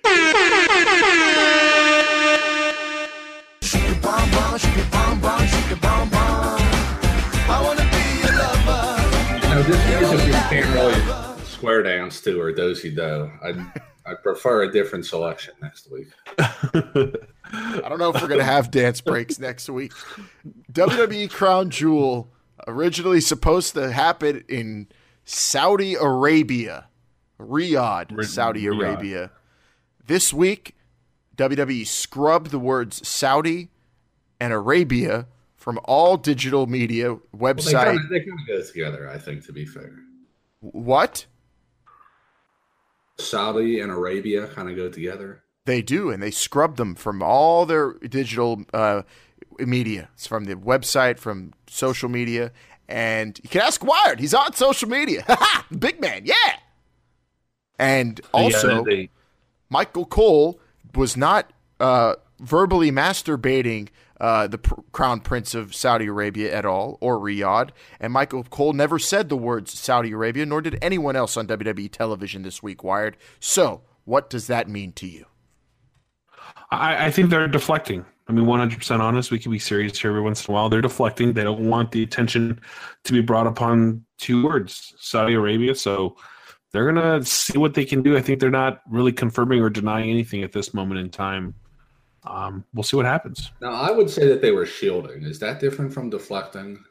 know, this music you can't really square dance to or do do. I'd, I'd prefer a different selection next week. I don't know if we're going to have dance breaks next week. WWE Crown Jewel, originally supposed to happen in Saudi Arabia, Riyadh, Ri- Saudi Riyadh. Arabia. This week, WWE scrubbed the words Saudi and Arabia from all digital media Well, they website. kind of they kind of go together, I think, to be fair. what? Saudi and Arabia kind of go together. They do, and they scrub them from all their digital uh, media. It's from the website, from social media, and you can ask Wired. He's on social media. Big man, yeah. And also, Yeah, they, Michael Cole was not uh, verbally masturbating uh, the pr- crown prince of Saudi Arabia at all, or Riyadh. And Michael Cole never said the words Saudi Arabia, nor did anyone else on WWE television this week, Wired. So, what does that mean to you? I, I think they're deflecting. I mean, 100% honest. We can be serious here every once in a while. They're deflecting. They don't want the attention to be brought upon two words, Saudi Arabia. So they're going to see what they can do. I think they're not really confirming or denying anything at this moment in time. Um, we'll see what happens. Now, I would say that they were shielding. Is that different from deflecting?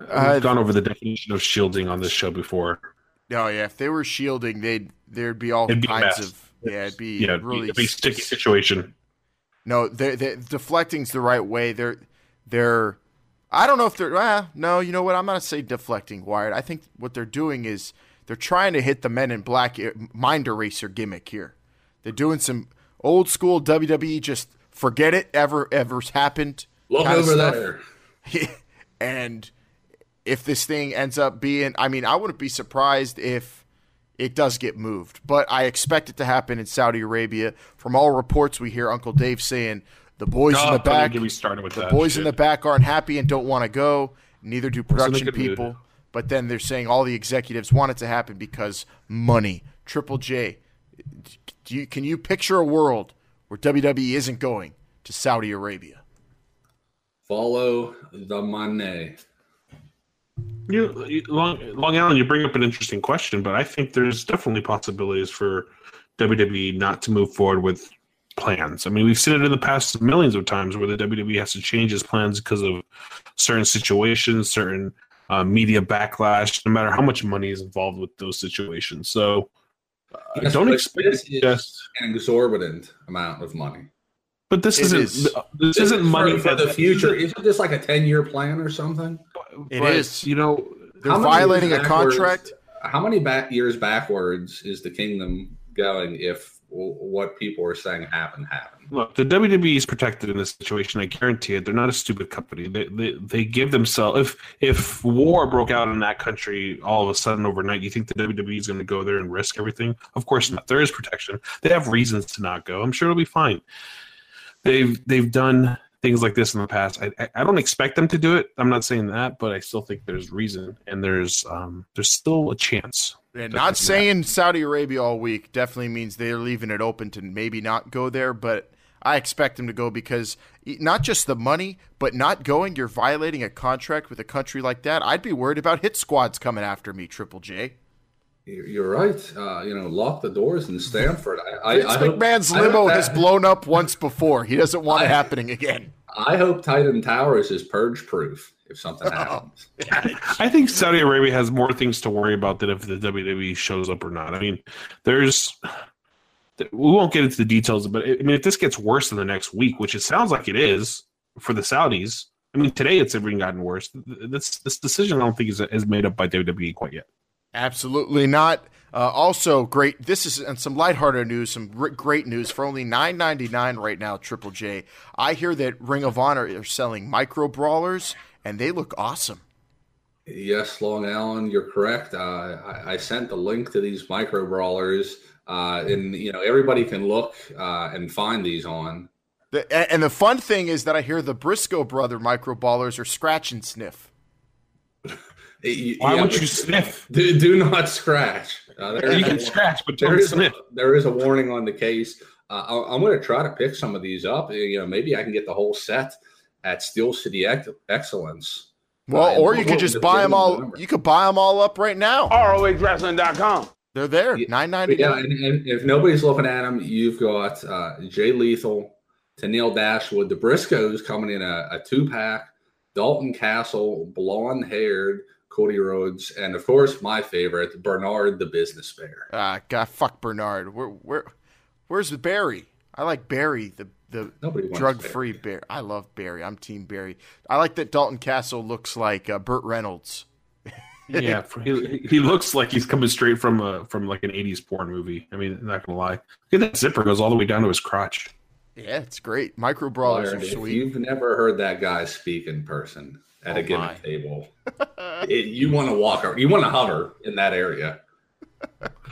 Uh, We've gone over the definition of shielding on this show before. Oh yeah, if they were shielding, they'd there'd be all It'd kinds mess. of yeah, it'd be Yeah, it'd be really a big sticky situation. No, they they deflecting's the right way. They're they're I don't know if they're ah, no, you know what? I'm not going to say deflecting, Wired. I think what they're doing is they're trying to hit the men in black e- mind eraser gimmick here. They're doing some old school WWE just forget it ever ever's happened. Look over stuff. there. and if this thing ends up being, I mean, I wouldn't be surprised if it does get moved, but I expect it to happen in Saudi Arabia. From all reports we hear, Uncle Dave saying the boys in the back, get me started with the that boys in the back aren't happy and don't want to go. Neither do production good mood. people. But then they're saying all the executives want it to happen because money. Triple J, do you, can you picture a world where WWE isn't going to Saudi Arabia? Follow the money. You, you- Long, Long Island, you bring up an interesting question, but I think there's definitely possibilities for WWE not to move forward with plans. I mean, we've seen it in the past millions of times where the WWE has to change its plans because of certain situations, certain uh, media backlash, no matter how much money is involved with those situations. So uh, Yes, don't expect this it is just. An exorbitant amount of money. But this It isn't. is. This isn't for, money for that- the future. Isn't this like a ten-year plan or something? It but, is. You know, They're violating a contract. How many back years backwards is the kingdom going if what people are saying happened happened? Look, the WWE is protected in this situation. I guarantee it. They're not a stupid company. They they, they give themselves. If if war broke out in that country all of a sudden overnight, you think the WWE is going to go there and risk everything? Of course not. There is protection. They have reasons to not go. I'm sure it'll be fine. They've they've done things like this in the past. I, I, I don't expect them to do it. I'm not saying that, but I still think there's reason and there's um there's still a chance. And not saying Saudi Arabia all week definitely means they're leaving it open to maybe not go there, but I expect him to go because not just the money, but not going, you're violating a contract with a country like that. I'd be worried about hit squads coming after me, Triple J. You're you're right. Uh, you know, lock the doors in Stamford. I, I, Vince I hope- McMahon's I hope limo that- has blown up once before. He doesn't want it happening again. I hope Titan Towers is purge proof if Oh. something happens. I think Saudi Arabia has more things to worry about than if the WWE shows up or not. I mean, there's we won't get into the details, but I mean, if this gets worse in the next week, which it sounds like it is for the Saudis, I mean, today it's even gotten worse. This this decision, I don't think is, is made up by WWE quite yet. Absolutely not. Uh, also, great. This is and some lighthearted news, some gr- great news for only nine ninety nine right now. Triple J. I hear that Ring of Honor are selling micro brawlers, and they look awesome. Yes, Long Allen, you're correct. Uh, I, I sent the link to these micro brawlers, uh, and you know everybody can look uh, and find these on. The, and the fun thing is that I hear the Briscoe brother micro brawlers are scratch and sniff. Y- Why yeah, would you sniff? Do, do not scratch. Uh, You can a- scratch, but there don't is a, sniff. there is a warning on the case. Uh, I, I'm going to try to pick some of these up. You know, maybe I can get the whole set at Steel City Ex- Excellence. Well, Uh, or you could just buy them them all. number. You could buy them all up right now. ROHWrestling.com. They're there, nine ninety Yeah, and, and if nobody's looking at them, you've got uh, Jay Lethal, Tennille Dashwood, the Briscoes coming in a, a two pack, Dalton Castle, blonde haired Cody Rhodes, and of course my favorite Bernard the Business Bear. Ah, God, fuck Bernard. Where, where, where's Barry? I like Barry, the the drug free Barry. I love Barry. I'm Team Barry. I like that Dalton Castle looks like uh, Burt Reynolds. Yeah, he, he looks like he's coming straight from a from like an '80s porn movie. I mean, not gonna lie, look at that zipper goes all the way down to his crotch. Yeah, it's great. Micro brawlers are sweet. you've never heard that guy speak in person at Oh, a given my. table, it, you want to walk, or you want to hover in that area.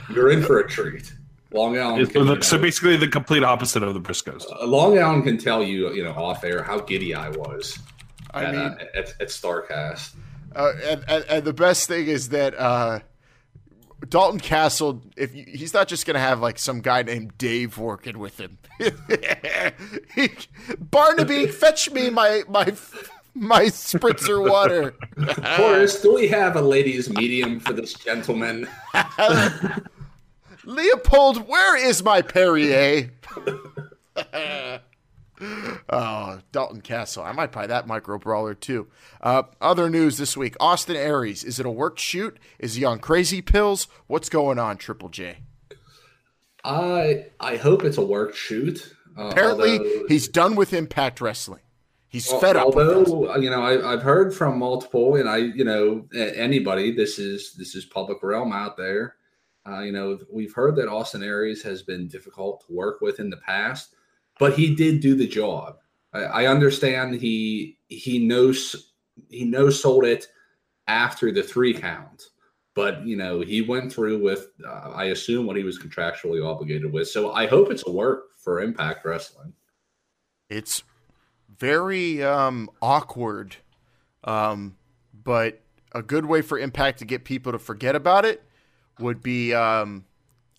You're in for a treat. Long Island. It's- can, you so basically, the complete opposite of the Briscoes. Uh, Long Island can tell you, you know, off air how giddy I was I at, mean, uh, at, at Starcast. Uh, and, and, and the best thing is that uh, Dalton Castle, if you, he's not just gonna have like some guy named Dave working with him. He- Barnaby, fetch me my my my spritzer water. Horace, do we have a ladies' medium for this gentleman? Leopold, where is my Perrier? Oh, Dalton Castle. I might buy that micro brawler too. Uh, other news this week: Austin Aries. Is it a work shoot? Is he on crazy pills? What's going on, Triple J? I I hope it's a work shoot. Uh, Apparently, although- he's done with Impact Wrestling. He's fed up. Although you know, I, I've heard from multiple, and I, you know, anybody. This is this is public realm out there. Uh, you know, we've heard that Austin Aries has been difficult to work with in the past, but he did do the job. I, I understand he he knows he knows sold it after the three count, but you know he went through with uh, I assume what he was contractually obligated with. So I hope it's a work for Impact Wrestling. It's very um, awkward, um, but a good way for Impact to get people to forget about it would be um,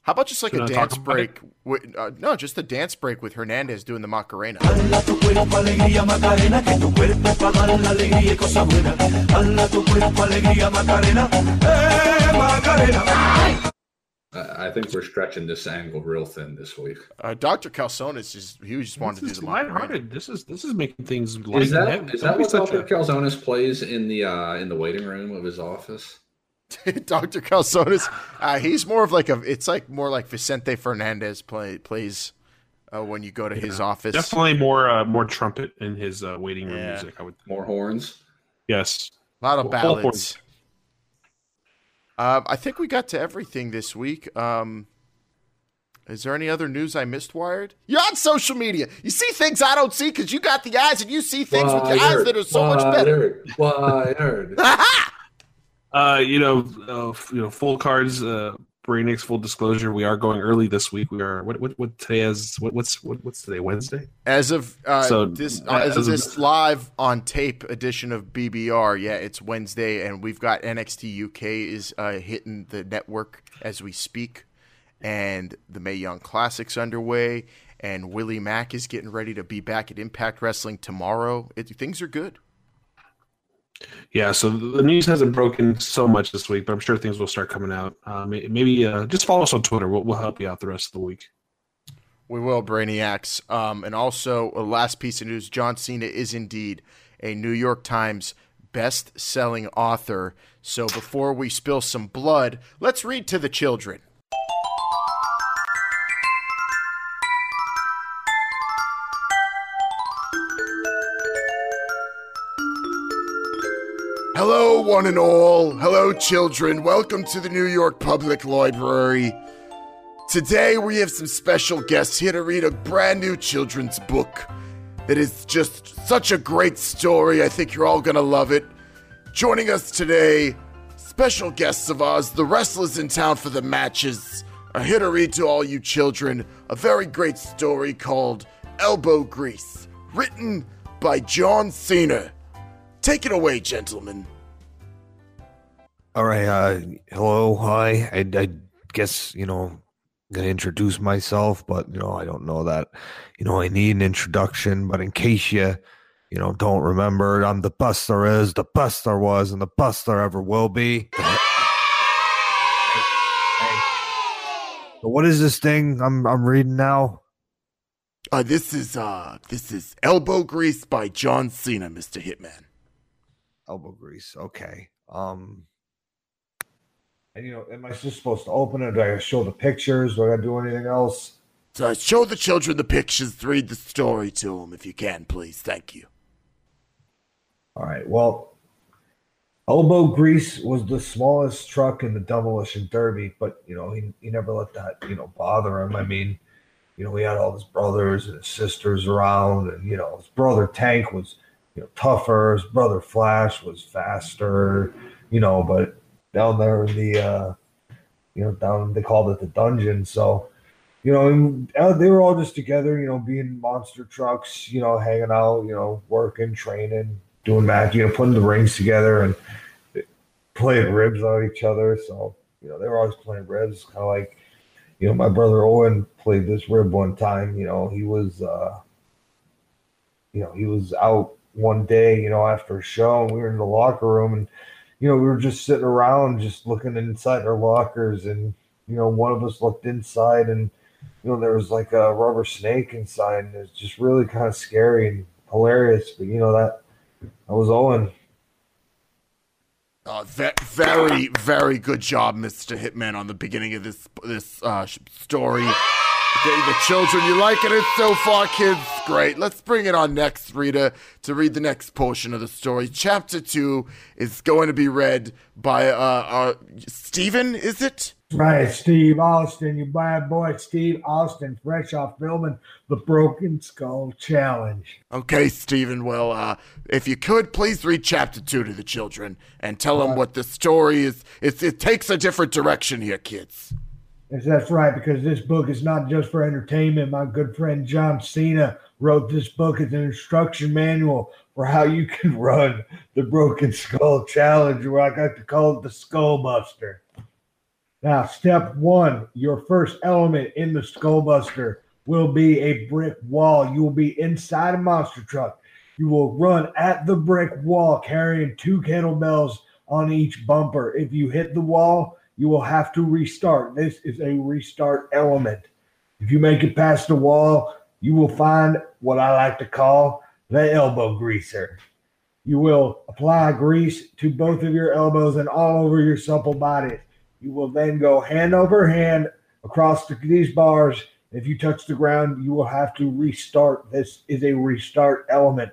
how about just like Should a I dance break? With, uh, no, just a dance break with Hernandez doing the Macarena. Hala tu cuerpo alegría Macarena, que tu cuerpo es para dar la alegría y cosa buena. Hala tu cuerpo alegría Macarena, eh Macarena. I I think we're stretching this angle real thin this week. Uh, Dr. Calzones is he just wanted to do This is the Macarena. lighthearted. This is this is making things light. Is and that is that what such Dr. a- Calzones plays in the uh, in the waiting room of his office? Dr. Calzones, uh, he's more of like a. It's like more like Vicente Fernandez play plays uh, when you go to his office. Definitely more uh, more trumpet in his uh, waiting room Yeah. music. I would. More horns. Yes. A lot of Full ballads. horns. Um, I think we got to everything this week. Um, is there any other news I missed, Wired? You're on social media. You see things I don't see because you got the eyes and you see things with your eyes that are so much better. Wired. Uh, you know, uh, you know, full cards. Uh, Brainiacs, full disclosure, we are going early this week. We are what what, what today is what, what's what, what's today Wednesday. As of uh, So, this, uh, as as of- this live on tape edition of BBR, yeah, it's Wednesday, and we've got NXT UK is uh, hitting the network as we speak, and the Mae Young Classic's underway, and Willie Mack is getting ready to be back at Impact Wrestling tomorrow. It, things are good. Yeah, so the news hasn't broken so much this week, but I'm sure things will start coming out. Uh, maybe uh, just follow us on Twitter. We'll, we'll help you out the rest of the week. We will, Brainiacs. Um, and also, a last piece of news John Cena is indeed a New York Times best selling author. So before we spill some blood, let's read to the children. Hello, one and all. Hello, children. Welcome to the New York Public Library. Today, we have some special guests here to read a brand new children's book that is just such a great story. I think you're all going to love it. Joining us today, special guests of ours, the wrestlers in town for the matches, are here to read to all you children a very great story called Elbow Grease, written by John Cena. Take it away, gentlemen. All right. Uh, hello. Hi. I, I guess, you know, I'm going to introduce myself, but, you know, I don't know that, you know, I need an introduction. But in case you, you know, don't remember, I'm the best there is, the best there was, and the best there ever will be. So what is this thing I'm I'm reading now? Uh, this is uh, this is Elbow Grease by John Cena, Mr. Hitman. Elbow grease. Okay. Um. And you know, am I just supposed to open it? Do I show the pictures? Do I gotta do anything else? So show the children the pictures, read the story to them if you can, please. Thank you. All right. Well, Elbow Grease was the smallest truck in the demolition derby, but you know he, he never let that you know bother him. I mean, you know he had all his brothers and his sisters around, and you know his brother Tank was you know tougher. His brother Flash was faster, you know. But down there in the uh, you know down they called it the dungeon, so you know, uh, they were all just together, you know, being monster trucks, you know, hanging out, you know, working, training, doing match, you know, putting the rings together and playing ribs on each other. So, you know, they were always playing ribs, kind of like, you know, my brother Owen played this rib one time. You know, he was, uh, you know, he was out one day, you know, after a show, and we were in the locker room, and you know, we were just sitting around, just looking inside our lockers, and you know, one of us looked inside, and you know, there was like a rubber snake inside, and it was just really kind of scary and hilarious. But you know, that that was Owen. Uh, ve- very, very good job, Mr. Hitman, on the beginning of this this uh, story. The, the children, you liking it so far, kids? Great. Let's bring it on next, Rita, to read the next portion of the story. Chapter two is going to be read by uh, uh Stephen. Is it? Right, Steve Austin, you bad boy, Steve Austin, fresh off filming the Broken Skull Challenge. Okay, Stephen. Well, uh, if you could, please read chapter two to the children and tell them what the story is. It, it takes a different direction here, kids. Yes, that's right, because this book is not just for entertainment. My good friend John Cena wrote this book as an instruction manual for how you can run the Broken Skull Challenge, or I like to call it the Skull Buster. Now, step one, your first element in the Skull Buster will be a brick wall. You will be inside a monster truck. You will run at the brick wall carrying two kettlebells on each bumper. If you hit the wall, you will have to restart. This is a restart element. If you make it past the wall, you will find what I like to call the elbow greaser. You will apply grease to both of your elbows and all over your supple bodies. You will then go hand over hand across the, these bars. If you touch the ground, you will have to restart. This is a restart element.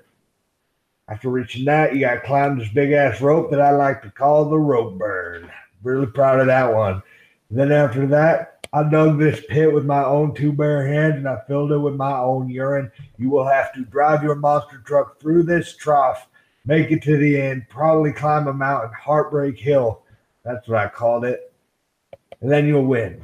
After reaching that, you got to climb this big ass rope that I like to call the rope burn. Really proud of that one. Then after that, I dug this pit with my own two bare hands and I filled it with my own urine. You will have to drive your monster truck through this trough, make it to the end, probably climb a mountain, Heartbreak Hill. That's what I called it. and then you'll win.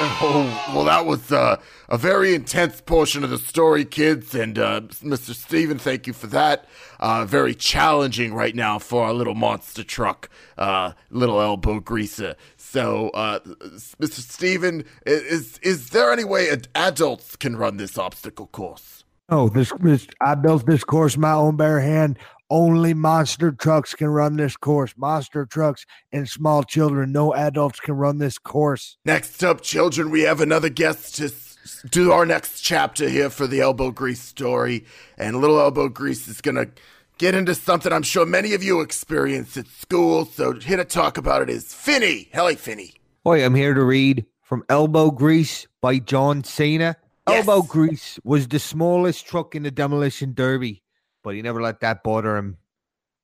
Oh, well, that was uh, a very intense portion of the story, kids. And uh, Mr. Steven, thank you for that. Uh, very challenging right now for our little monster truck, uh, little elbow greaser. So, uh, Mr. Steven, is, is there any way adults can run this obstacle course? Oh, this, this I built this course my own bare hand. Only monster trucks can run this course. Monster trucks and small children. No adults can run this course. Next up, children, we have another guest to s- do our next chapter here for the elbow grease story. And little elbow grease is going to get into something I'm sure many of you experienced at school. So here to talk about it is Finny. Hello, Finny. Hi, I'm here to read from Elbow Grease by John Cena. Elbow Grease was the smallest truck in the demolition derby, but he never let that bother him.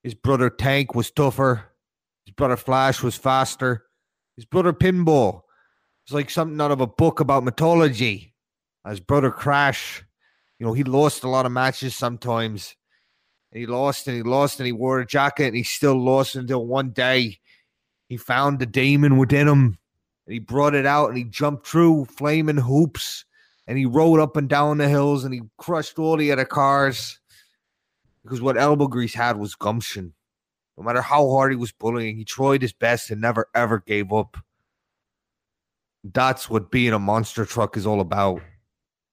His brother Tank was tougher. His brother Flash was faster. His brother Pinball was like something out of a book about mythology. His brother Crash, you know, he lost a lot of matches sometimes. And he lost and he lost and he wore a jacket and he still lost until one day he found the demon within him and he brought it out and he jumped through flaming hoops and he rode up and down the hills and he crushed all the other cars because what elbow grease had was gumption no matter how hard he was bullying he tried his best and never ever gave up that's what being a monster truck is all about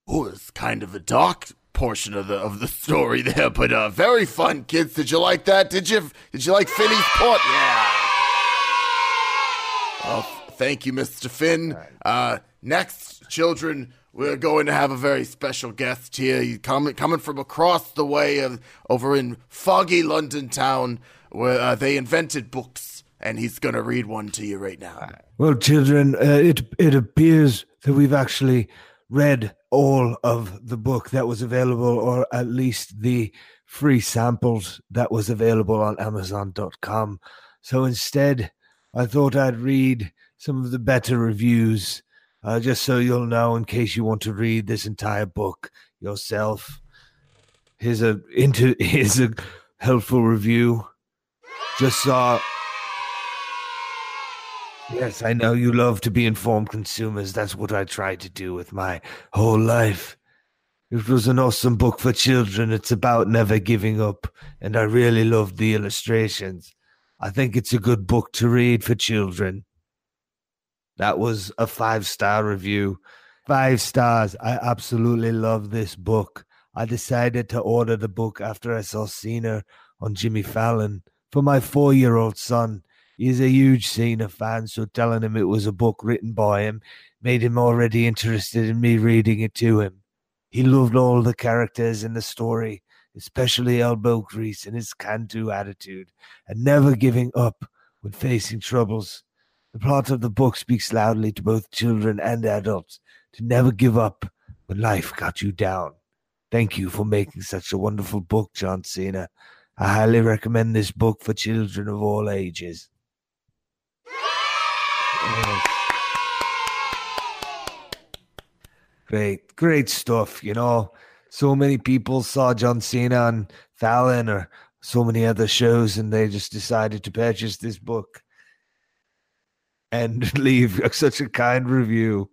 Oh, it's kind of a dark portion of the of the story there, but uh, very fun, kids. Did you like that? Did you did you like Finny's port? Yeah. Well, thank you, Mr. Finn. Uh, next, children, we're going to have a very special guest here. He's coming coming from across the way of over in foggy London town, where uh, they invented books, and he's going to read one to you right now. Well, children, uh, it it appears that we've actually read all of the book that was available, or at least the free samples that was available on Amazon.com. So instead, I thought I'd read some of the better reviews, uh, just so you'll know in case you want to read this entire book yourself. Here's a into here's a helpful review. Just saw Yes, I know you love to be informed consumers. That's what I tried to do with my whole life. It was an awesome book for children. It's about never giving up, and I really loved the illustrations. I think it's a good book to read for children. That was a five star review. Five stars. I absolutely love this book. I decided to order the book after I saw Cena on Jimmy Fallon for my four year old son. He's a huge Cena fan, so telling him it was a book written by him made him already interested in me reading it to him. He loved all the characters in the story, especially Elbow Grease and his can do attitude and never giving up when facing troubles. The plot of the book speaks loudly to both children and adults to never give up when life got you down. Thank you for making such a wonderful book, John Cena. I highly recommend this book for children of all ages. Great, great stuff. You know, so many people saw John Cena on Fallon or so many other shows, and they just decided to purchase this book and leave such a kind review.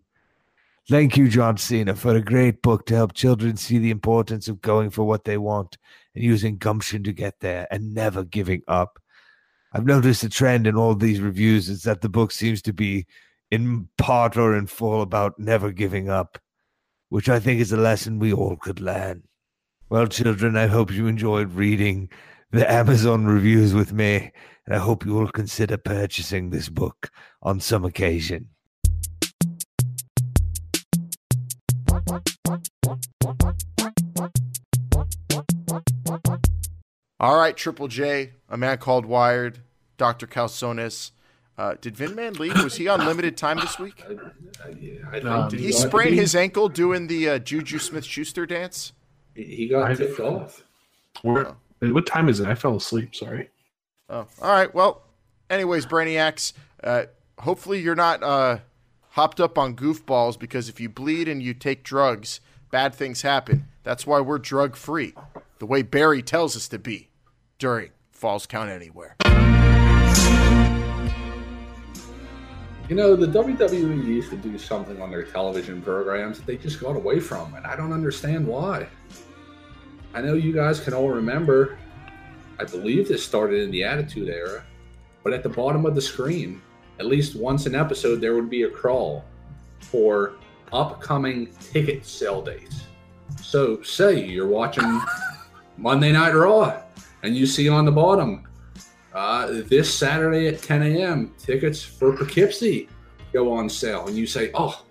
Thank you, John Cena, for a great book to help children see the importance of going for what they want and using gumption to get there and never giving up. I've noticed a trend in all these reviews is that the book seems to be in part or in full about never giving up, which I think is a lesson we all could learn. Well, children, I hope you enjoyed reading the Amazon reviews with me, I hope you will consider purchasing this book on some occasion. All right, Triple J, a man called Wired, Dr. Calsonis. Uh, did Vin Man leave? Was he on limited time this week? I think Did he sprain his ankle doing the uh, Juju Smith Schuster dance? He got I- tipped off. Where, what time is it? I fell asleep. Sorry. Oh, all right. Well, anyways, Brainiacs, uh, hopefully you're not uh, hopped up on goofballs because if you bleed and you take drugs, bad things happen. That's why we're drug free, the way Barry tells us to be during Falls Count Anywhere. You know, the WWE used to do something on their television programs that they just got away from, and I don't understand why. I know you guys can all remember, I believe this started in the Attitude Era, but at the bottom of the screen, at least once an episode, there would be a crawl for upcoming ticket sale dates. So, say you're watching Monday Night Raw, and you see on the bottom, uh, this Saturday at 10 a.m., tickets for Poughkeepsie go on sale. And you say, Oh,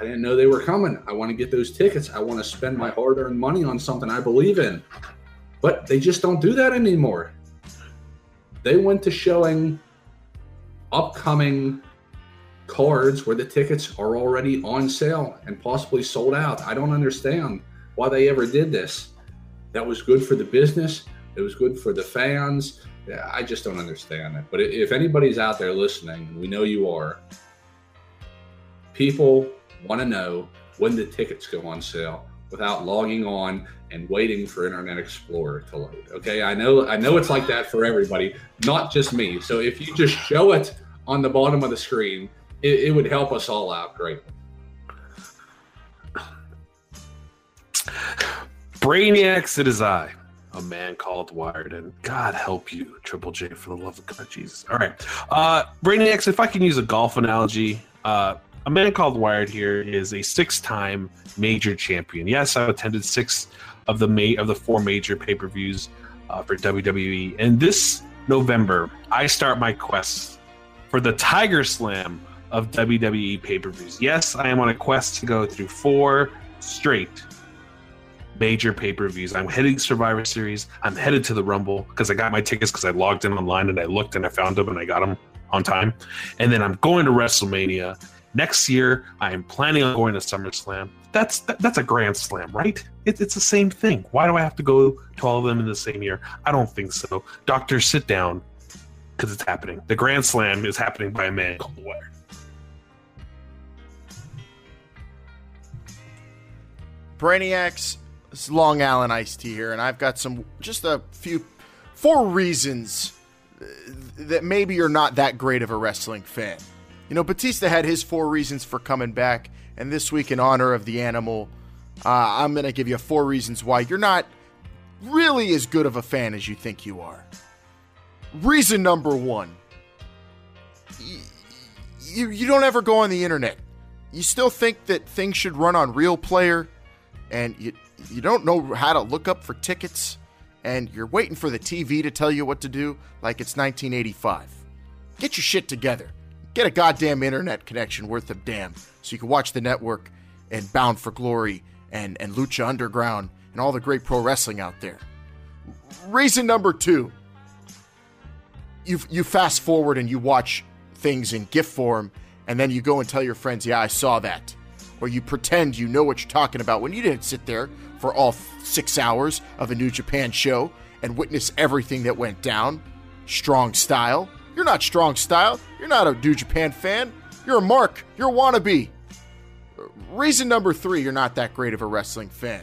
I didn't know they were coming. I want to get those tickets. I want to spend my hard earned money on something I believe in. But they just don't do that anymore. They went to showing upcoming cards where the tickets are already on sale and possibly sold out. I don't understand why they ever did this. That was good for the business, it was good for the fans. I just don't understand it. But if anybody's out there listening, we know you are, people want to know when the tickets go on sale without logging on and waiting for Internet Explorer to load. Okay, I know I know it's like that for everybody, not just me. So if you just show it on the bottom of the screen, it, it would help us all out greatly. Brainiacs, it is I, a man called Wired, and God help you, Triple J, for the love of God, Jesus. All right, uh, Brainiacs, if I can use a golf analogy, uh, a man called Wired here is a six-time major champion. Yes, I've attended six of the of the four major pay-per-views uh, for WWE, and this November I start my quest for the Tiger Slam of WWE pay-per-views. Yes, I am on a quest to go through four straight major pay-per-views. I'm heading Survivor Series. I'm headed to the Rumble because I got my tickets because I logged in online and I looked and I found them and I got them on time. And then I'm going to WrestleMania next year. I am planning on going to SummerSlam. That's that, that's a Grand Slam, right? It, it's the same thing. Why do I have to go to all of them in the same year? I don't think so. Doctor, sit down because it's happening. The Grand Slam is happening by a man called Wire. Brainiacs, it's Long Island iced tea here, and I've got some just a few four reasons uh, that maybe you're not that great of a wrestling fan. You know, Batista had his four reasons for coming back, and this week, in honor of the animal, uh, I'm going to give you four reasons why you're not really as good of a fan as you think you are. Reason number one you, you don't ever go on the internet. You still think that things should run on Real Player, and you, you don't know how to look up for tickets, and you're waiting for the TV to tell you what to do like it's 1985. Get your shit together. Get a goddamn internet connection worth a damn so you can watch the network and Bound for Glory and, and Lucha Underground and all the great pro wrestling out there. Reason number two you, you fast forward and you watch things in GIF form, and then you go and tell your friends, Yeah, I saw that. Or you pretend you know what you're talking about when you didn't sit there for all six hours of a New Japan show and witness everything that went down. Strong style. You're not strong style. You're not a New Japan fan. You're a mark. You're a wannabe. Reason number three, you're not that great of a wrestling fan.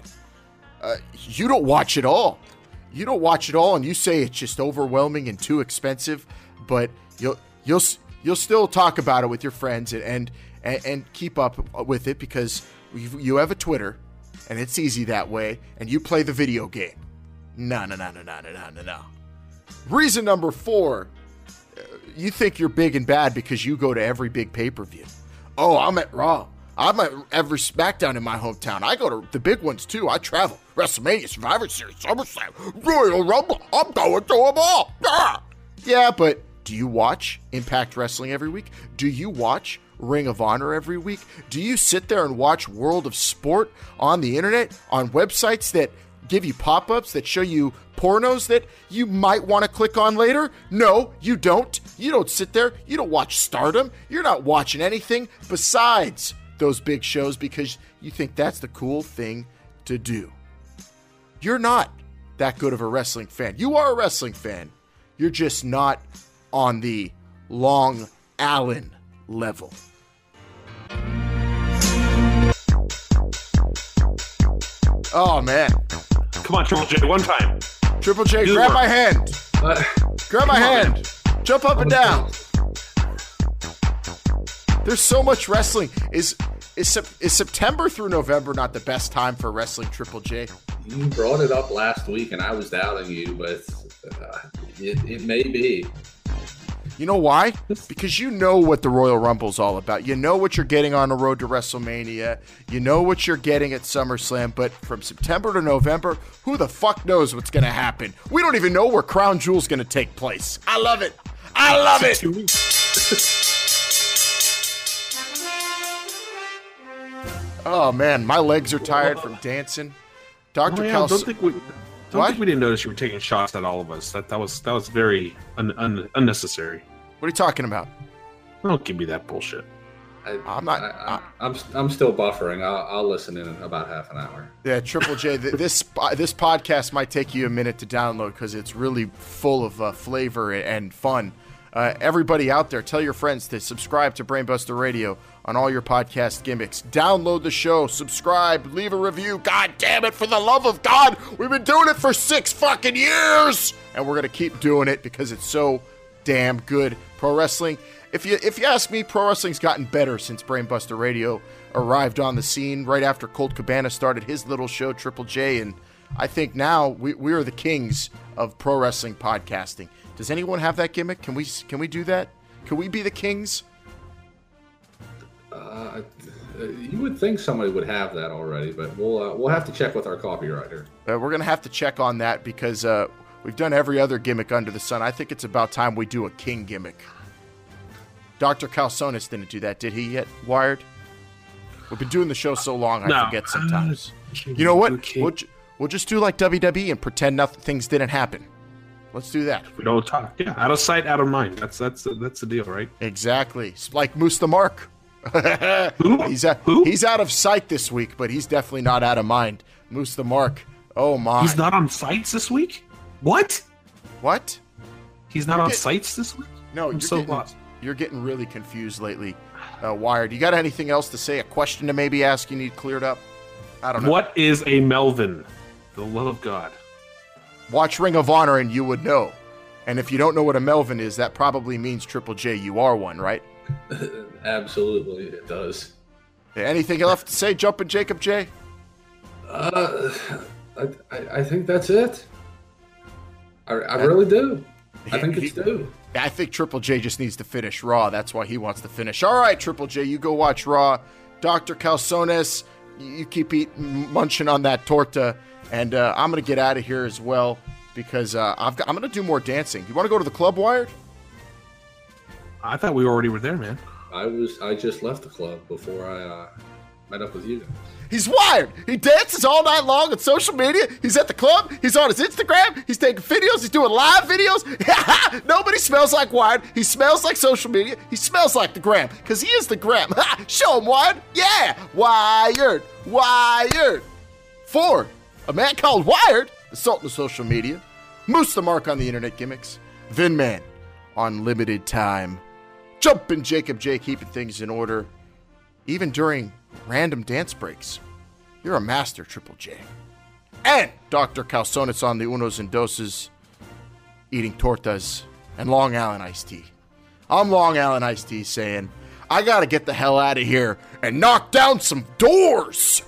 Uh, you don't watch it all. You don't watch it all, and you say it's just overwhelming and too expensive. But you'll you'll you'll still talk about it with your friends and and and, and keep up with it because you have a Twitter, and it's easy that way. And you play the video game. No no no no no no no no. Reason number four, you think you're big and bad because you go to every big pay per view. Oh, I'm at Raw. I'm at every SmackDown in my hometown. I go to the big ones too. I travel. WrestleMania, Survivor Series, SummerSlam, Royal Rumble. I'm going to them all. Ah! Yeah, but do you watch Impact Wrestling every week? Do you watch Ring of Honor every week? Do you sit there and watch World of Sport on the internet, on websites that give you pop ups that show you pornos that you might want to click on later? No, you don't. You don't sit there. You don't watch Stardom. You're not watching anything besides those big shows because you think that's the cool thing to do. You're not that good of a wrestling fan. You are a wrestling fan. You're just not on the Long Allen level. Oh man. Come on, Triple J, one time. Triple J, Do grab work. my hand. grab my on, hand. Jump up and down. There's so much wrestling. Is is is September through November not the best time for wrestling? Triple J. You brought it up last week, and I was doubting you, but uh, it, it may be. You know why? Because you know what the Royal Rumble's all about. You know what you're getting on the road to WrestleMania. You know what you're getting at SummerSlam. But from September to November, who the fuck knows what's going to happen? We don't even know where Crown Jewel's going to take place. I love it. I love it. oh man, my legs are tired from dancing. Doctor Oh, yeah, Cal. don't think we don't What? think we didn't notice you were taking shots at all of us. That that was that was very un, un, unnecessary. What are you talking about? Don't give me that bullshit. I, I'm not. I, I, am I'm still buffering. I'll, I'll listen in about half an hour. Yeah, Triple J. th- this this podcast might take you a minute to download because it's really full of uh, flavor and fun. Uh, everybody out there, tell your friends to subscribe to Brainbuster Radio on all your podcast gimmicks. Download the show, subscribe, leave a review. God damn it! For the love of God, we've been doing it for six fucking years, and we're gonna keep doing it because it's so damn good. Pro wrestling. If you if you ask me, pro wrestling's gotten better since Brainbuster Radio arrived on the scene right after Colt Cabana started his little show Triple J, and I think now we, we are the kings of pro wrestling podcasting. Does anyone have that gimmick? Can we can we do that? Can we be the kings? Uh, you would think somebody would have that already, but we'll uh, we'll have to check with our copywriter. Uh, we're gonna have to check on that because uh, we've done every other gimmick under the sun. I think it's about time we do a king gimmick. Dr. Calzones didn't do that, did he yet? Wired. We've been doing the show so long, I No. forget sometimes. You know what? We'll, ju- we'll just do like WWE and pretend nothing things didn't happen. Let's do that. We don't talk. Yeah, out of sight, out of mind. That's that's that's the deal, right? Exactly. It's like Moose the Mark. he's out, he's out of sight this week, but he's definitely not out of mind. Moose the Mark. Oh my. He's not on sites this week. What? What? He's not You on get- sites this week. No, I'm you're so getting, lost. You're getting really confused lately, uh, Wired. You got anything else to say? A question to maybe ask you need cleared up? I don't know. What is a Melvin? The love of God. Watch Ring of Honor and you would know. And if you don't know what a Melvin is, that probably means Triple J. You are one, right? Absolutely, it does. Anything left to say, Jumpin' Jacob J? Uh, I, I, I think that's it. I, I really do. I think it's due. I think Triple J just needs to finish Raw. That's why he wants to finish. All right, Triple J, you go watch Raw. Dr. Calzones, you keep eating, munching on that torta. And uh, I'm going to get out of here as well because uh, I've got, I'm going to do more dancing. You want to go to the club, Wired? I thought we already were there, man. I was. I just left the club before I uh, met up with you. He's wired. He dances all night long on social media. He's at the club. He's on his Instagram. He's taking videos. He's doing live videos. Nobody smells like Wired. He smells like social media. He smells like the gram because he is the gram. Show him Wired. Yeah, Wired. Wired. For a man called Wired, the of social media, Moose the Mark on the internet gimmicks, Vin Man on limited time, jumping Jacob J keeping things in order, even during random dance breaks. You're a master, Triple J. And Dr. Calzones on the unos and doses, eating tortas and Long Island iced tea. I'm Long Island iced tea saying, I gotta get the hell out of here and knock down some doors!